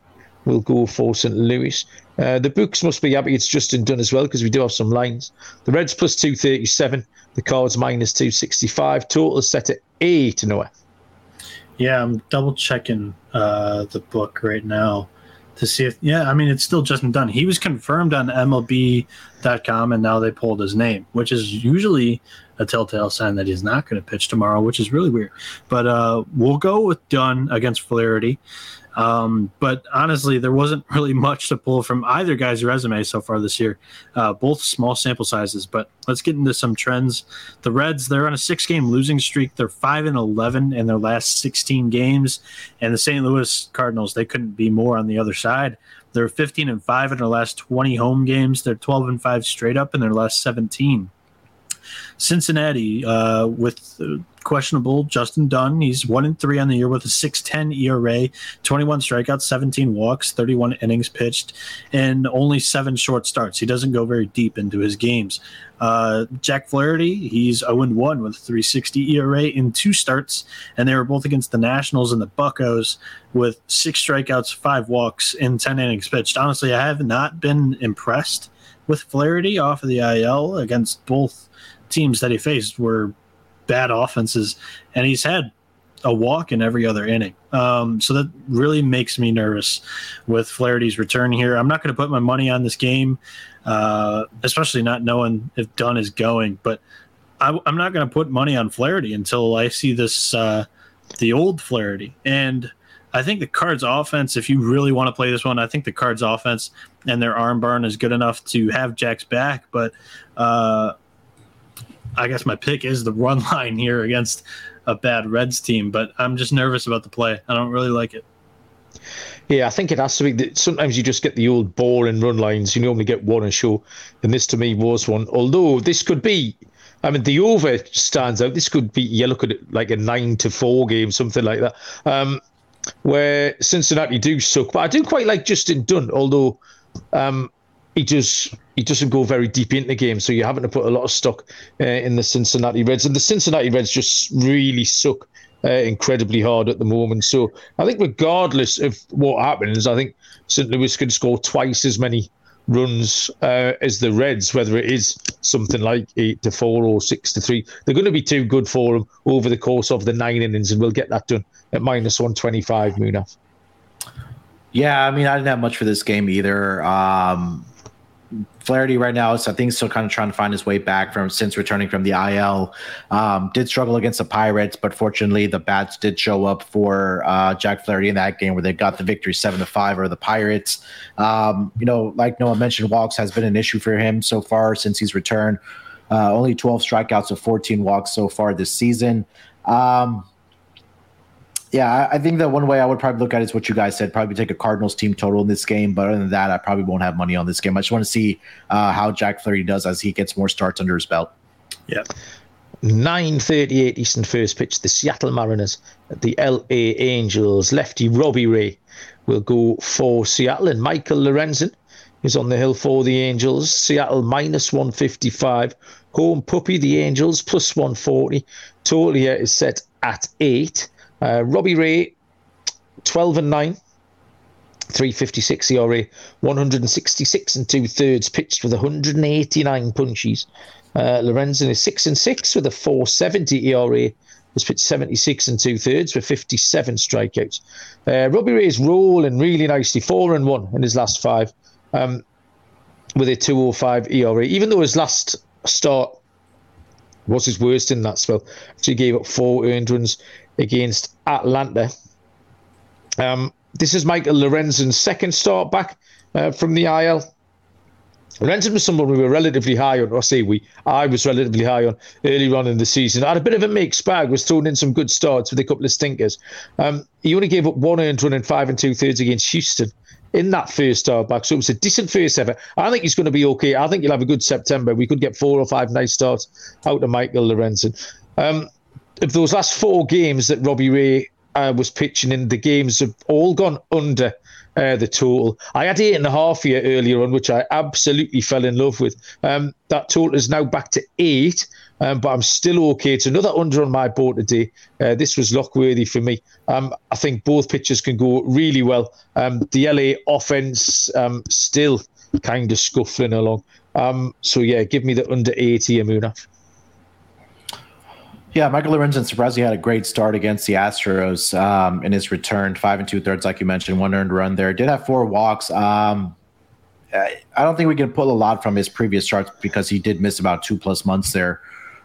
will go for St. Louis. Uh, the books must be happy it's Justin Dunn as well because we do have some lines. The Reds plus 237, the Cards minus 265. Total set at eight, Noah. Yeah, I'm double checking uh, the book right now to see if, yeah, I mean, it's still Justin Dunn. He was confirmed on MLB.com and now they pulled his name, which is usually a telltale sign that he's not going to pitch tomorrow, which is really weird. But uh, we'll go with Dunn against Flaherty. Um, but honestly, there wasn't really much to pull from either guy's resume so far this year. Uh, both small sample sizes, but let's get into some trends. The Reds, they're on a six game losing streak. They're 5 and 11 in their last 16 games. And the St. Louis Cardinals, they couldn't be more on the other side. They're 15 and 5 in their last 20 home games. They're 12 and 5 straight up in their last 17. Cincinnati uh, with questionable Justin Dunn. He's one and three on the year with a 6.10 ERA, 21 strikeouts, 17 walks, 31 innings pitched, and only seven short starts. He doesn't go very deep into his games. Uh, Jack Flaherty, he's 0 1 with a 360 ERA in two starts, and they were both against the Nationals and the Buccos with six strikeouts, five walks, and 10 innings pitched. Honestly, I have not been impressed with Flaherty off of the IL against both teams that he faced were bad offenses, and he's had a walk in every other inning. Um, so that really makes me nervous with Flaherty's return here. I'm not going to put my money on this game, uh, especially not knowing if Dunn is going. But I, am not going to put money on Flaherty until I see this uh, the old Flaherty. And I think the Cards offense, if you really want to play this one, I think the Cards offense and their arm barn is good enough to have Jack's back. But uh, I guess my pick is the run line here against a bad Reds team, but I'm just nervous about the play. I don't really like it. Yeah, I think it has to be. That sometimes you just get the old boring run lines. You normally get one a show, and this to me was one. Although this could be, I mean, the over stands out. This could be, you look at it like a nine to four game, something like that, um, where Cincinnati do suck. But I do quite like Justin Dunn, although um, he just he doesn't go very deep into the game, so you're having to put a lot of stock uh, in the Cincinnati Reds, and the Cincinnati Reds just really suck uh, incredibly hard at the moment. So I think regardless of what happens, I think St. Louis can score twice as many runs uh, as the Reds, whether it is something like eight to four or six to three. They're going to be too good for them over the course of the nine innings, and we'll get that done at minus 125, Munaf. Yeah, I mean, I didn't have much for this game either. Um, Flaherty right now is I think he's still kind of trying to find his way back from since returning from the IL. Um, did struggle against the Pirates, but fortunately the bats did show up for uh, Jack Flaherty in that game where they got the victory seven to five over the Pirates. Um, you know, like Noah mentioned, walks has been an issue for him so far since he's returned. Uh, only 12 strikeouts of 14 walks so far this season. Um, yeah, I think that one way I would probably look at it is what you guys said. Probably take a Cardinals team total in this game, but other than that, I probably won't have money on this game. I just want to see uh, how Jack Flaherty does as he gets more starts under his belt. Yeah. 9.38 Eastern first pitch. The Seattle Mariners at the LA Angels. Lefty Robbie Ray will go for Seattle, and Michael Lorenzen is on the hill for the Angels. Seattle minus 155. Home puppy, the Angels plus 140. Total here is set at 8. Uh, Robbie Ray, 12 and 9, 356 ERA, 166 and two thirds, pitched with 189 punches. Uh, Lorenzen is 6 and 6 with a 470 ERA, has pitched 76 and two thirds with 57 strikeouts. Uh, Robbie Ray is rolling really nicely, 4 and 1 in his last five, um, with a 205 ERA, even though his last start was his worst in that spell. Actually gave up four earned runs against Atlanta. Um, this is Michael Lorenzen's second start back uh, from the IL. Lorenzen was someone we were relatively high on. I say we, I was relatively high on early on in the season. I had a bit of a mixed bag, was throwing in some good starts with a couple of stinkers. Um, he only gave up one earned run in five and two thirds against Houston in that first start back. So it was a decent first effort. I think he's going to be okay. I think he'll have a good September. We could get four or five nice starts out of Michael Lorenzen. Um, of those last four games that Robbie Ray uh, was pitching in, the games have all gone under uh, the total. I had eight and a half here earlier on, which I absolutely fell in love with. Um, that total is now back to eight, um, but I'm still okay. It's another under on my board today. Uh, this was lockworthy for me. Um, I think both pitchers can go really well. Um, the LA offense um, still kind of scuffling along. Um, so yeah, give me the under 80, Amuna. Yeah, Michael Lorenzen surprised he had a great start against the Astros um, in his return, five and two thirds, like you mentioned, one earned run there. Did have four walks. Um, I don't think we can pull a lot from his previous starts because he did miss about two plus months there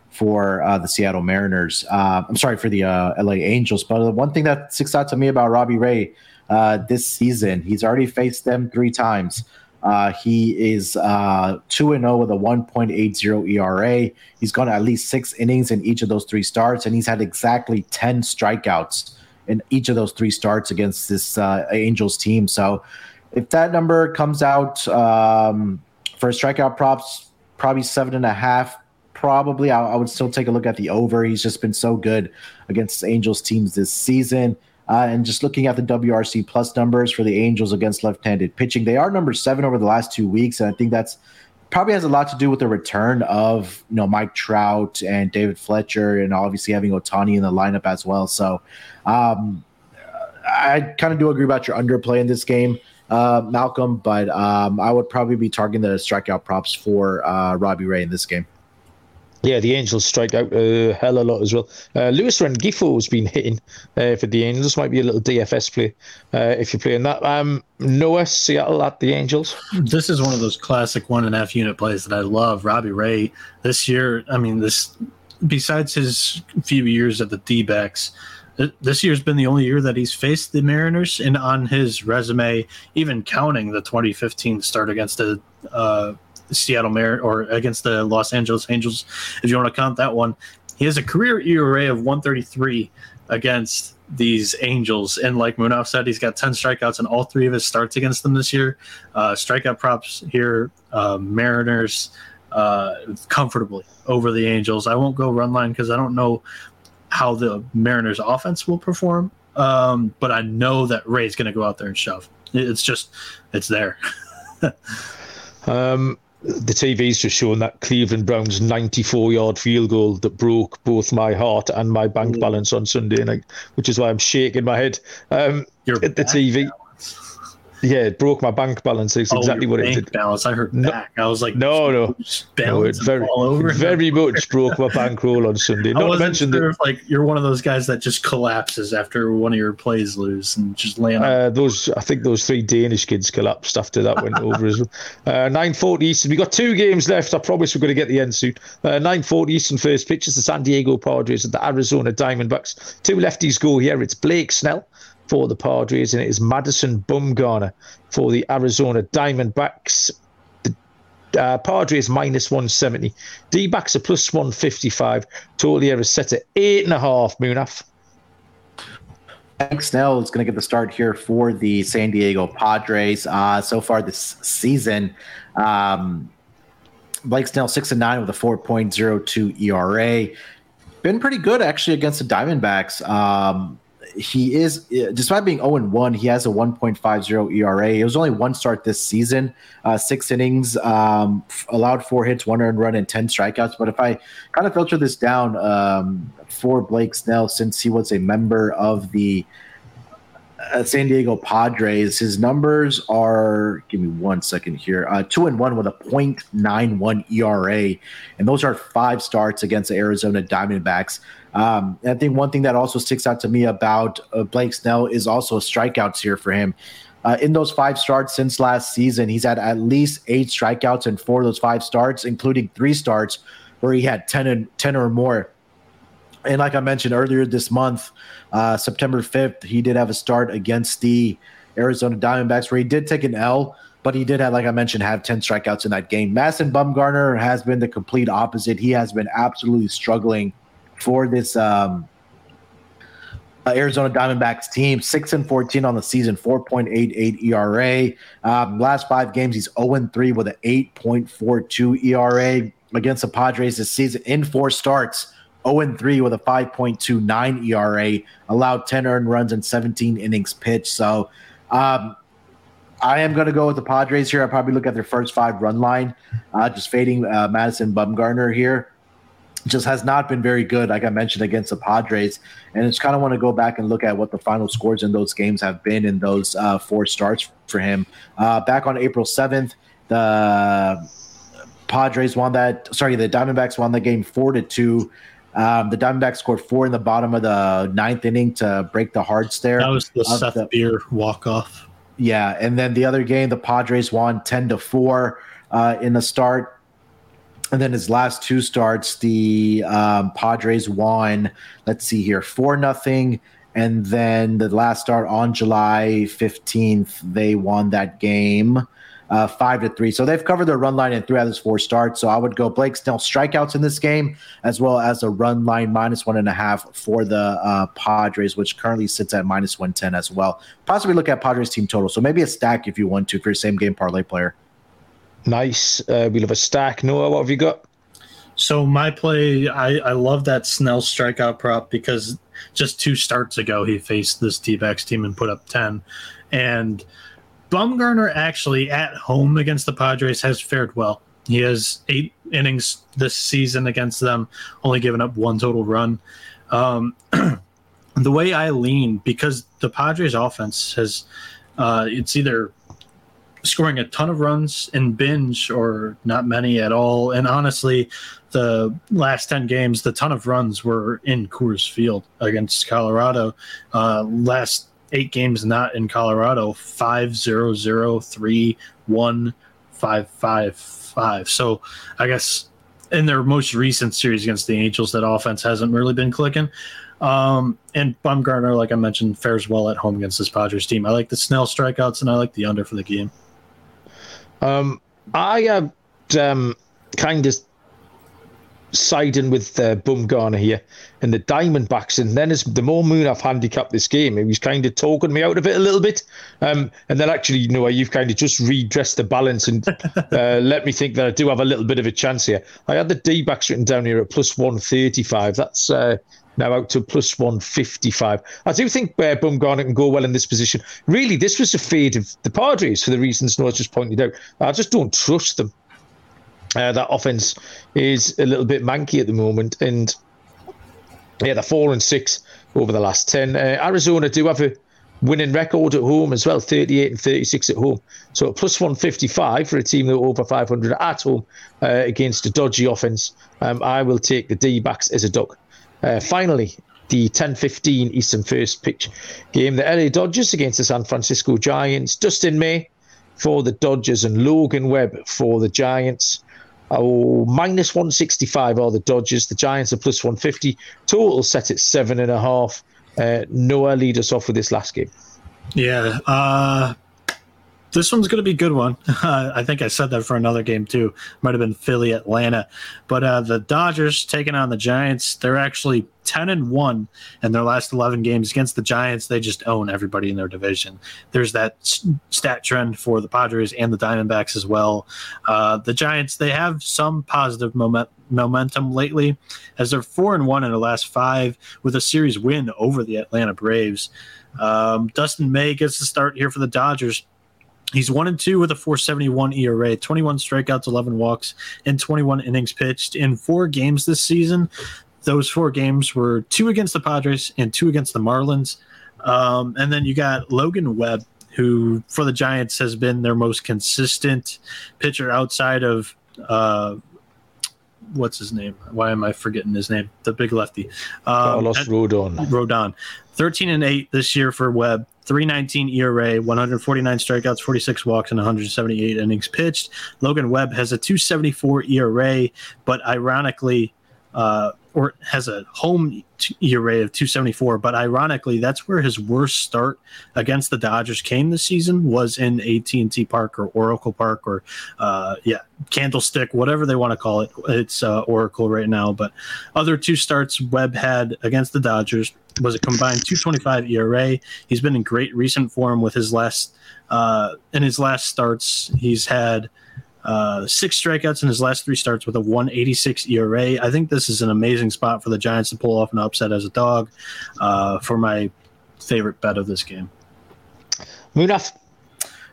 for uh, the Seattle Mariners. Uh, I'm sorry for the uh, LA Angels, but the one thing that sticks out to me about Robbie Ray uh, this season, he's already faced them three times. Uh, he is uh, 2 uh, 0 with a 1.80 ERA. He's gone at least six innings in each of those three starts, and he's had exactly 10 strikeouts in each of those three starts against this uh, Angels team. So if that number comes out um, for strikeout props, probably seven and a half. Probably, I, I would still take a look at the over. He's just been so good against Angels teams this season. Uh, and just looking at the WRC plus numbers for the Angels against left-handed pitching, they are number seven over the last two weeks, and I think that's probably has a lot to do with the return of you know Mike Trout and David Fletcher, and obviously having Ohtani in the lineup as well. So um, I kind of do agree about your underplay in this game, uh, Malcolm, but um, I would probably be targeting the strikeout props for uh, Robbie Ray in this game. Yeah, the Angels strike out a hell of a lot as well. Uh, Luis Rengifo has been hitting uh, for the Angels. Might be a little DFS play uh, if you're playing that. Um, Noah, Seattle at the Angels. This is one of those classic one and a half unit plays that I love. Robbie Ray this year. I mean, this besides his few years at the D this year's been the only year that he's faced the Mariners, and on his resume, even counting the 2015 start against the uh, Seattle Mar or against the Los Angeles Angels, if you want to count that one. He has a career ERA of 133 against these Angels. And like Munaf said, he's got 10 strikeouts in all three of his starts against them this year. Uh, strikeout props here, uh, Mariners uh, comfortably over the Angels. I won't go run line because I don't know how the Mariners offense will perform. Um, but I know that Ray's going to go out there and shove. It's just, it's there. um, the TV's just showing that Cleveland Browns 94 yard field goal that broke both my heart and my bank balance on Sunday night, which is why I'm shaking my head um, at the TV. Now. Yeah, it broke my bank balance. That's oh, exactly what it did. Balance. I heard no, back. I was like, no, no, no it very, very much broke my bankroll on Sunday. Not I wasn't sure that, like you're one of those guys that just collapses after one of your plays lose and just land. Uh, those, I think those three Danish kids collapsed after that went over as well. Uh, 9:40 Eastern. We got two games left. I promise we're going to get the end soon. Uh, 9:40 Eastern first pitch is the San Diego Padres at the Arizona Diamondbacks. Two lefties go here. It's Blake Snell for the Padres, and it is Madison Bumgarner for the Arizona Diamondbacks. The uh, Padres minus 170. D backs are plus 155. Total here is set at eight and a half, Munaf. Blake Snell is going to get the start here for the San Diego Padres. Uh, so far this season, um, Blake Snell six and nine with a 4.02 ERA. Been pretty good actually against the Diamondbacks. Um, he is, despite being 0 1, he has a 1.50 ERA. It was only one start this season, uh, six innings, um, allowed four hits, one earned run, and 10 strikeouts. But if I kind of filter this down um, for Blake Snell, since he was a member of the uh, San Diego Padres, his numbers are, give me one second here, uh, two and one with a 0.91 ERA. And those are five starts against the Arizona Diamondbacks. Um, I think one thing that also sticks out to me about uh, Blake Snell is also strikeouts here for him. Uh, in those five starts since last season, he's had at least eight strikeouts in four of those five starts, including three starts where he had 10, and, 10 or more. And like I mentioned earlier this month, uh, September 5th, he did have a start against the Arizona Diamondbacks where he did take an L, but he did have, like I mentioned, have 10 strikeouts in that game. Madison Bumgarner has been the complete opposite. He has been absolutely struggling – for this um, uh, Arizona Diamondbacks team. Six and fourteen on the season, four point eight eight ERA. Um, last five games, he's zero oh and three with an eight point four two ERA against the Padres this season in four starts. 0 and 3 with a 5.29 ERA, allowed 10 earned runs and 17 innings pitched. So, um, I am going to go with the Padres here. I probably look at their first five run line, uh, just fading uh, Madison Bumgarner here just has not been very good, like I mentioned, against the Padres. And it's kind of want to go back and look at what the final scores in those games have been in those uh, four starts for him. Uh, back on April 7th, the Padres won that. Sorry, the Diamondbacks won the game four to two. Um, the Diamondbacks scored four in the bottom of the ninth inning to break the hearts there. That was the Seth the, Beer walk off. Yeah, and then the other game, the Padres won ten to four uh, in the start. And then his last two starts, the um, Padres won. Let's see here, four nothing. And then the last start on July fifteenth, they won that game uh, five to three. So they've covered their run line in three out of those four starts. So I would go Blake Snell strikeouts in this game, as well as a run line minus one and a half for the uh, Padres, which currently sits at minus one ten as well. Possibly look at Padres team total. So maybe a stack if you want to for your same game parlay player. Nice. Uh, we'll have a stack. Noah, what have you got? So my play, I, I love that Snell strikeout prop because just two starts ago he faced this D-backs team and put up ten, and Bumgarner actually at home against the Padres has fared well. He has eight innings this season against them, only given up one total run. Um, the way I lean because the Padres offense has, uh, it's either scoring a ton of runs in binge or not many at all. And honestly, the last 10 games, the ton of runs were in Coors Field against Colorado. Uh, last eight games not in Colorado, 5 0 0 3 1 5 5 5. So I guess in their most recent series against the Angels, that offense hasn't really been clicking. Um, and Bumgarner, like I mentioned, fares well at home against this Padres team. I like the Snell strikeouts and I like the under for the game. Um, I am um, kind of siding with uh, Bumgarner here and the Diamondbacks. And then as the more moon I've handicapped this game, he was kind of talking me out of it a little bit. Um, and then actually, you know, you've kind of just redressed the balance and uh, let me think that I do have a little bit of a chance here. I had the D backs written down here at plus 135. That's uh, now out to plus 155. I do think uh, Bumgarner can go well in this position. Really, this was a fade of the Padres for the reasons Noah's just pointed out. I just don't trust them. Uh, that offense is a little bit manky at the moment, and yeah, they're four and six over the last ten. Uh, Arizona do have a winning record at home as well, 38 and 36 at home. So plus 155 for a team that over 500 at home uh, against a dodgy offense. Um, I will take the D backs as a dog. Uh, finally, the 10-15 Eastern First pitch game. The LA Dodgers against the San Francisco Giants. Dustin May for the Dodgers and Logan Webb for the Giants. Oh, minus 165 are the Dodgers. The Giants are plus 150. Total set at seven and a half. Uh, Noah, lead us off with this last game. Yeah, uh, this one's going to be a good one. I think I said that for another game too. Might have been Philly, Atlanta, but uh, the Dodgers taking on the Giants. They're actually ten and one in their last eleven games against the Giants. They just own everybody in their division. There's that stat trend for the Padres and the Diamondbacks as well. Uh, the Giants they have some positive moment, momentum lately, as they're four and one in the last five with a series win over the Atlanta Braves. Um, Dustin May gets the start here for the Dodgers He's one and two with a 471 ERA, 21 strikeouts, 11 walks, and 21 innings pitched in four games this season. Those four games were two against the Padres and two against the Marlins. Um, and then you got Logan Webb, who for the Giants has been their most consistent pitcher outside of uh, what's his name? Why am I forgetting his name? The big lefty. Um, Carlos Rodon. Rodon. 13 and 8 this year for Webb. 319 ERA, 149 strikeouts, 46 walks, and 178 innings pitched. Logan Webb has a 274 ERA, but ironically, uh, or has a home ERA of 274. But ironically, that's where his worst start against the Dodgers came this season was in AT&T Park or Oracle Park or uh, yeah, Candlestick, whatever they want to call it. It's uh, Oracle right now. But other two starts Webb had against the Dodgers was a combined 225 ERA. He's been in great recent form with his last uh, in his last starts. He's had uh, six strikeouts in his last three starts with a 186 ERA. I think this is an amazing spot for the Giants to pull off an upset as a dog uh, for my favorite bet of this game. Munaf.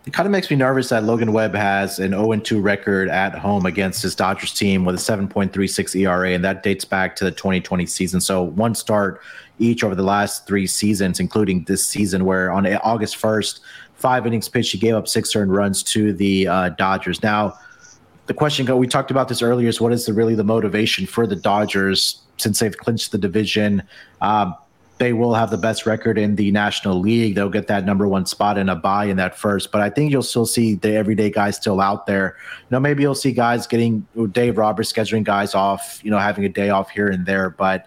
It kind of makes me nervous that Logan Webb has an 0 2 record at home against his Dodgers team with a 7.36 ERA, and that dates back to the 2020 season. So one start each over the last three seasons, including this season, where on August 1st, five innings pitched, he gave up six earned runs to the uh, Dodgers. Now, the question we talked about this earlier is what is the, really the motivation for the Dodgers since they've clinched the division? Um, they will have the best record in the National League. They'll get that number one spot in a buy in that first. But I think you'll still see the everyday guys still out there. You know, maybe you'll see guys getting Dave Roberts scheduling guys off, you know, having a day off here and there. But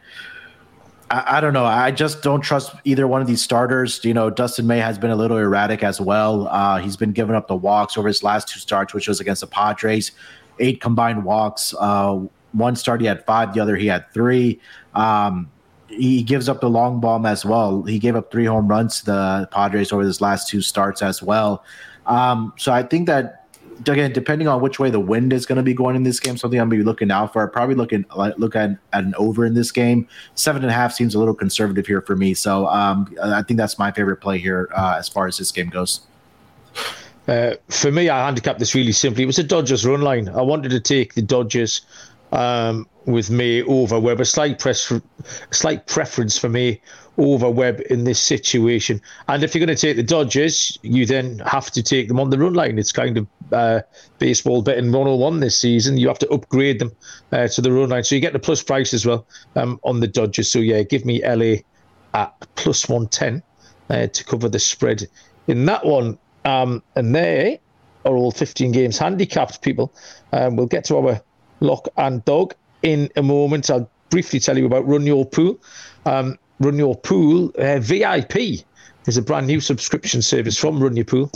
I, I, don't know. I just don't trust either one of these starters. You know, Dustin May has been a little erratic as well. Uh, he's been giving up the walks over his last two starts, which was against the Padres, eight combined walks. Uh, one start he had five, the other he had three. Um, he gives up the long bomb as well. He gave up three home runs to the Padres over his last two starts as well. Um, so I think that again, depending on which way the wind is going to be going in this game, something I'm going to be looking out for. Probably looking look at, at an over in this game. Seven and a half seems a little conservative here for me, so um, I think that's my favorite play here uh, as far as this game goes. Uh, for me, I handicapped this really simply. It was a Dodgers run line. I wanted to take the Dodgers um, with me over Webb. A slight press, slight preference for me over Webb in this situation. And if you're going to take the Dodgers, you then have to take them on the run line. It's kind of uh, baseball betting 101 this season. You have to upgrade them uh, to the run line. So you get the plus price as well um, on the Dodgers. So yeah, give me LA at plus 110 uh, to cover the spread in that one. Um, and they are all 15 games handicapped people. Um, we'll get to our lock and dog in a moment. I'll briefly tell you about Run Your Pool. Um, Run Your Pool uh, VIP is a brand new subscription service from Run Your Pool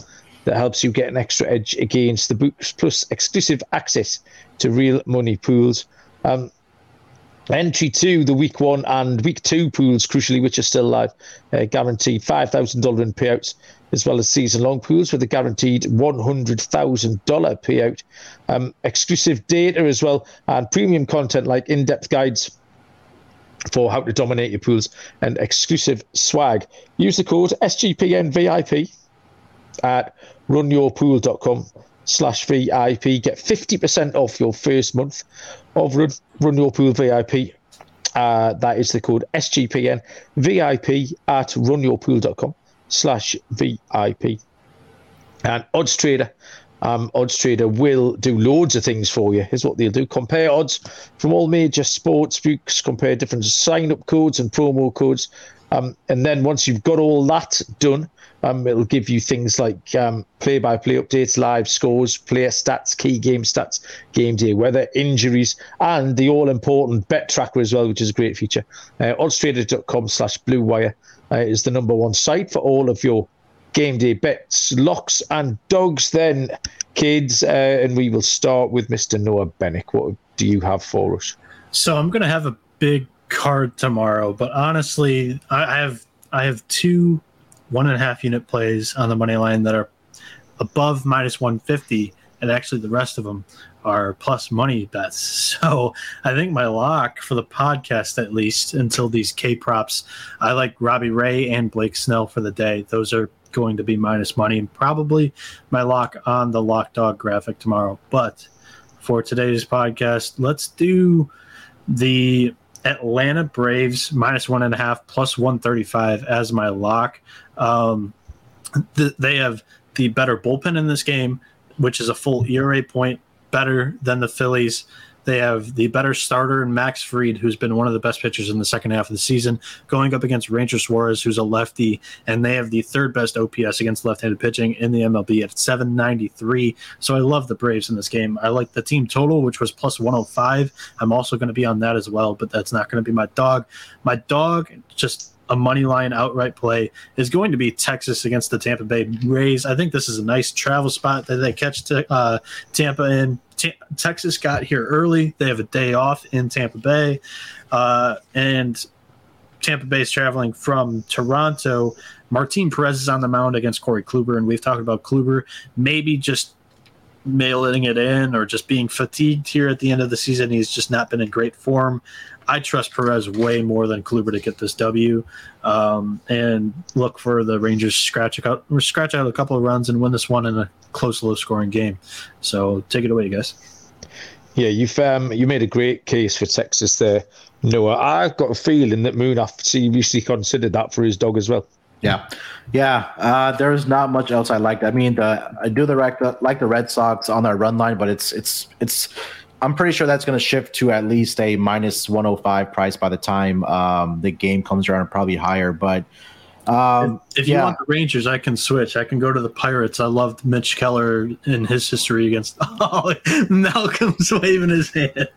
that helps you get an extra edge against the books, plus exclusive access to real money pools. Um, entry to the week one and week two pools, crucially, which are still live, uh, guaranteed $5,000 in payouts, as well as season long pools with a guaranteed $100,000 payout. Um, exclusive data as well, and premium content like in depth guides for how to dominate your pools and exclusive swag. Use the code SGPNVIP at runyourpool.com slash VIP. Get 50% off your first month of Run, Run Your Pool VIP. Uh, that is the code SGPN VIP at runyourpool.com slash VIP. And Odds Trader, um, Odds Trader will do loads of things for you. Here's what they'll do: compare odds from all major sports books, compare different sign-up codes and promo codes, um, and then once you've got all that done, um, it'll give you things like um, play-by-play updates, live scores, player stats, key game stats, game day weather, injuries, and the all-important bet tracker as well, which is a great feature. Uh, oddstrader.com slash blue wire uh, is the number one site for all of your game day bets, locks, and dogs. Then, kids, uh, and we will start with Mr. Noah Bennick. What do you have for us? So I'm going to have a big card tomorrow, but honestly, I have I have two one and a half unit plays on the money line that are above minus 150, and actually the rest of them are plus money bets. So I think my lock for the podcast, at least until these K props, I like Robbie Ray and Blake Snell for the day. Those are going to be minus money and probably my lock on the lock dog graphic tomorrow. But for today's podcast, let's do the Atlanta Braves minus one and a half plus 135 as my lock. Um, th- they have the better bullpen in this game, which is a full ERA point better than the Phillies. They have the better starter in Max Fried, who's been one of the best pitchers in the second half of the season, going up against Ranger Suarez, who's a lefty, and they have the third best OPS against left-handed pitching in the MLB at 793. So I love the Braves in this game. I like the team total, which was plus 105. I'm also going to be on that as well, but that's not going to be my dog. My dog just a money line outright play is going to be Texas against the Tampa Bay Rays. I think this is a nice travel spot that they catch to, uh, Tampa in. T- Texas got here early. They have a day off in Tampa Bay, uh, and Tampa Bay is traveling from Toronto. Martin Perez is on the mound against Corey Kluber, and we've talked about Kluber maybe just mailing it in or just being fatigued here at the end of the season. He's just not been in great form. I trust Perez way more than Kluber to get this W, um, and look for the Rangers scratch out scratch out a couple of runs and win this one in a close, low scoring game. So take it away, guys. Yeah, you've um, you made a great case for Texas there, Noah. I've got a feeling that Munaf seriously considered that for his dog as well. Yeah, yeah. Uh, there's not much else I like. I mean, the, I do the like the Red Sox on their run line, but it's it's it's I'm pretty sure that's going to shift to at least a minus 105 price by the time um, the game comes around, probably higher. But um, if, if you yeah. want the Rangers, I can switch. I can go to the Pirates. I loved Mitch Keller in his history against. Oh, Malcolm's waving his hand.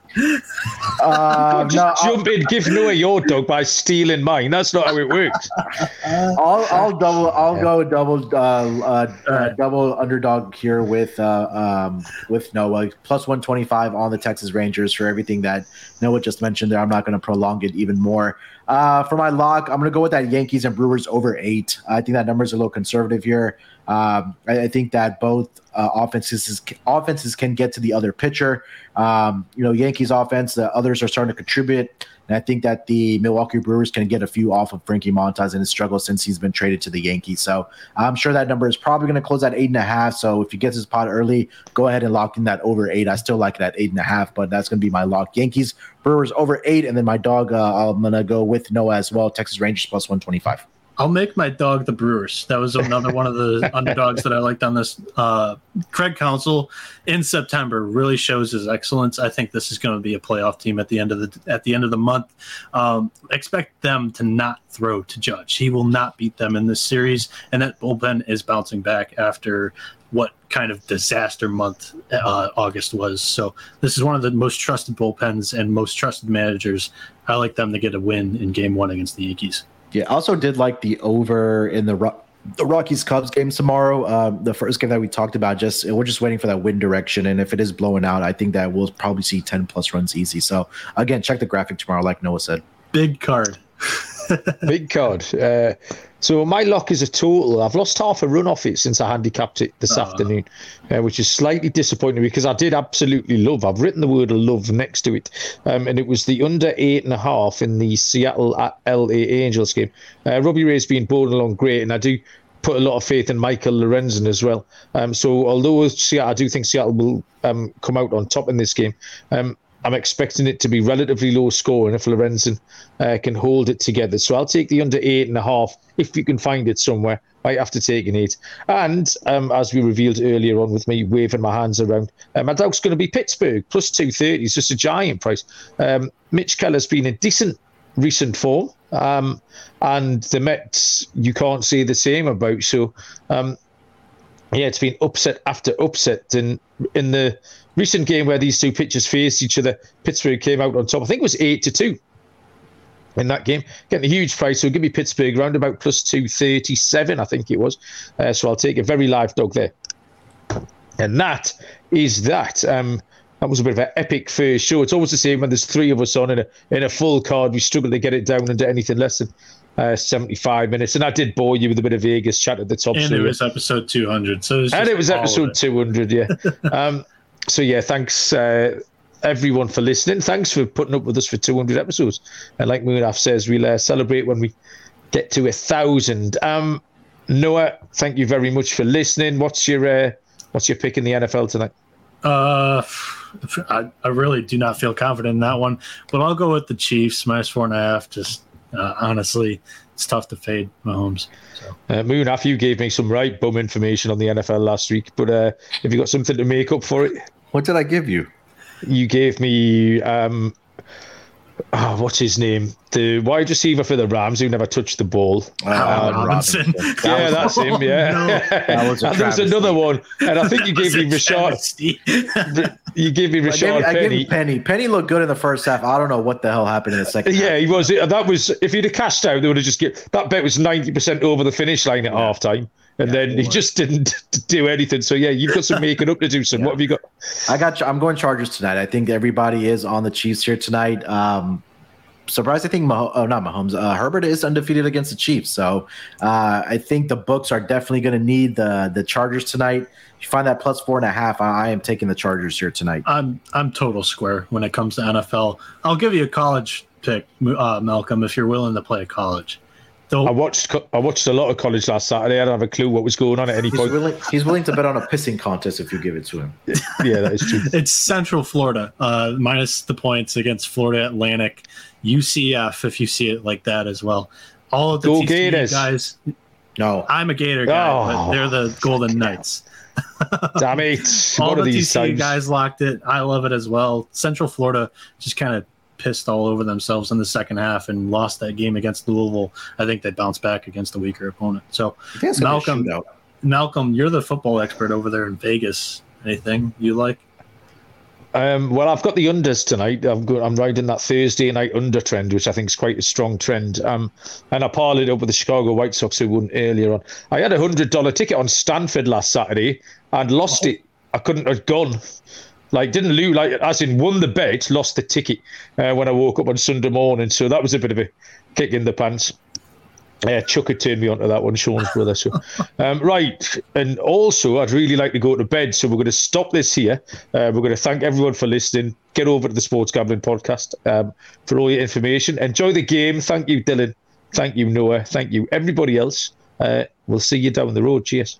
Uh, just no, jump I'll, in, give Noah your dog by stealing mine. That's not how it works. I'll, I'll double. I'll yeah. go double. Uh, uh, right. double underdog here with uh, um, with Noah plus one twenty five on the Texas Rangers for everything that Noah just mentioned. There, I'm not going to prolong it even more. Uh, for my lock, I'm going to go with that Yankees and Brewers over eight. I think that number is a little conservative here. Um, I, I, think that both uh, offenses offenses can get to the other pitcher. Um, you know, Yankees offense, the others are starting to contribute. And I think that the Milwaukee Brewers can get a few off of Frankie Montas and his struggle since he's been traded to the Yankees. So I'm sure that number is probably going to close at eight and a half. So if you get this pot early, go ahead and lock in that over eight. I still like it at eight and a half, but that's going to be my lock. Yankees, Brewers over eight. And then my dog, uh, I'm going to go with Noah as well. Texas Rangers plus 125. I'll make my dog the Brewers. That was another one of the underdogs that I liked on this. Uh, Craig Counsell in September really shows his excellence. I think this is going to be a playoff team at the end of the at the end of the month. Um, expect them to not throw to Judge. He will not beat them in this series, and that bullpen is bouncing back after what kind of disaster month uh, August was. So this is one of the most trusted bullpens and most trusted managers. I like them to get a win in Game One against the Yankees. Yeah, also did like the over in the the Rockies Cubs game tomorrow. Um, the first game that we talked about, just we're just waiting for that wind direction, and if it is blowing out, I think that we'll probably see ten plus runs easy. So again, check the graphic tomorrow, like Noah said. Big card. Big card. Uh, so my lock is a total. I've lost half a run off it since I handicapped it this uh afternoon, uh, which is slightly disappointing because I did absolutely love. I've written the word love next to it, um, and it was the under eight and a half in the Seattle LA Angels game. Uh, Robbie Ray's been bowling along great, and I do put a lot of faith in Michael Lorenzen as well. Um, so although Seattle, I do think Seattle will um, come out on top in this game. Um, I'm expecting it to be relatively low scoring if Lorenzen uh, can hold it together. So I'll take the under eight and a half if you can find it somewhere. To take an eight. And um, as we revealed earlier on with me waving my hands around, um, my dog's going to be Pittsburgh plus 230. It's just a giant price. Um, Mitch Keller's been in decent recent form. Um, and the Mets, you can't say the same about. So, um, yeah, it's been upset after upset. And in the recent game where these two pitchers faced each other, Pittsburgh came out on top. I think it was eight to two in that game, getting a huge price. So give me Pittsburgh round about plus two thirty seven, I think it was. Uh, so I'll take a very live dog there. And that is that. Um, that was a bit of an epic first show. It's always the same when there's three of us on in a in a full card. We struggle to get it down into anything less than uh, 75 minutes. And I did bore you with a bit of Vegas chat at the top. And so it was episode 200. So it and it was episode 200, yeah. um, so yeah, thanks uh, everyone for listening. Thanks for putting up with us for 200 episodes. And like Munaf says, we'll uh, celebrate when we get to a thousand. Um, Noah, thank you very much for listening. What's your uh, what's your pick in the NFL tonight? Uh, I, I really do not feel confident in that one, but I'll go with the Chiefs minus four and a half. Just uh, honestly, it's tough to fade Mahomes. So. Uh, Moon, after you gave me some right bum information on the NFL last week, but uh, have you got something to make up for it? What did I give you? You gave me um, oh, what's his name? The wide receiver for the Rams who never touched the ball. Um, Robinson. That yeah, that's him. Yeah. no, that was and there's another one, and I think you gave me Rashaad. you gave me Rashaad I gave, Penny. I gave Penny. Penny looked good in the first half. I don't know what the hell happened in the second. Yeah, half. he was. That was. If he'd have cashed out, they would have just get that bet was ninety percent over the finish line at yeah. half time and yeah, then he just didn't do anything. So yeah, you've got some making up to do. Some. Yeah. What have you got? I got. I'm going Chargers tonight. I think everybody is on the Chiefs here tonight. Um, surprised. I think Mah- oh not Mahomes. Uh, Herbert is undefeated against the Chiefs, so uh, I think the books are definitely going to need the the Chargers tonight. If you find that plus four and a half, I, I am taking the Chargers here tonight. I'm I'm total square when it comes to NFL. I'll give you a college pick, uh, Malcolm, if you're willing to play college. I watched I watched a lot of college last Saturday. I don't have a clue what was going on at any he's point. Willing, he's willing to bet on a pissing contest if you give it to him. yeah, that is true. it's Central Florida uh, minus the points against Florida Atlantic. UCF, if you see it like that as well. All of the Go TCU guys. No, I'm a Gator guy, oh. but they're the Golden Knights. Damn it! All the TCU times? guys locked it. I love it as well. Central Florida just kind of pissed all over themselves in the second half and lost that game against Louisville. I think they bounced back against a weaker opponent. So, Malcolm, Malcolm, you're the football expert over there in Vegas. Anything you like? Um, well, I've got the unders tonight. I'm go- I'm riding that Thursday night under trend, which I think is quite a strong trend. Um, and I parlayed up with the Chicago White Sox who won earlier on. I had a hundred dollar ticket on Stanford last Saturday and lost oh. it. I couldn't have gone. Like didn't lose, like as in won the bet, lost the ticket uh, when I woke up on Sunday morning. So that was a bit of a kick in the pants. Yeah, Chuck had turned me onto that one, Sean's brother. So, um, right, and also I'd really like to go to bed, so we're going to stop this here. Uh, we're going to thank everyone for listening. Get over to the Sports Gambling Podcast um, for all your information. Enjoy the game. Thank you, Dylan. Thank you, Noah. Thank you, everybody else. Uh, we'll see you down the road. Cheers.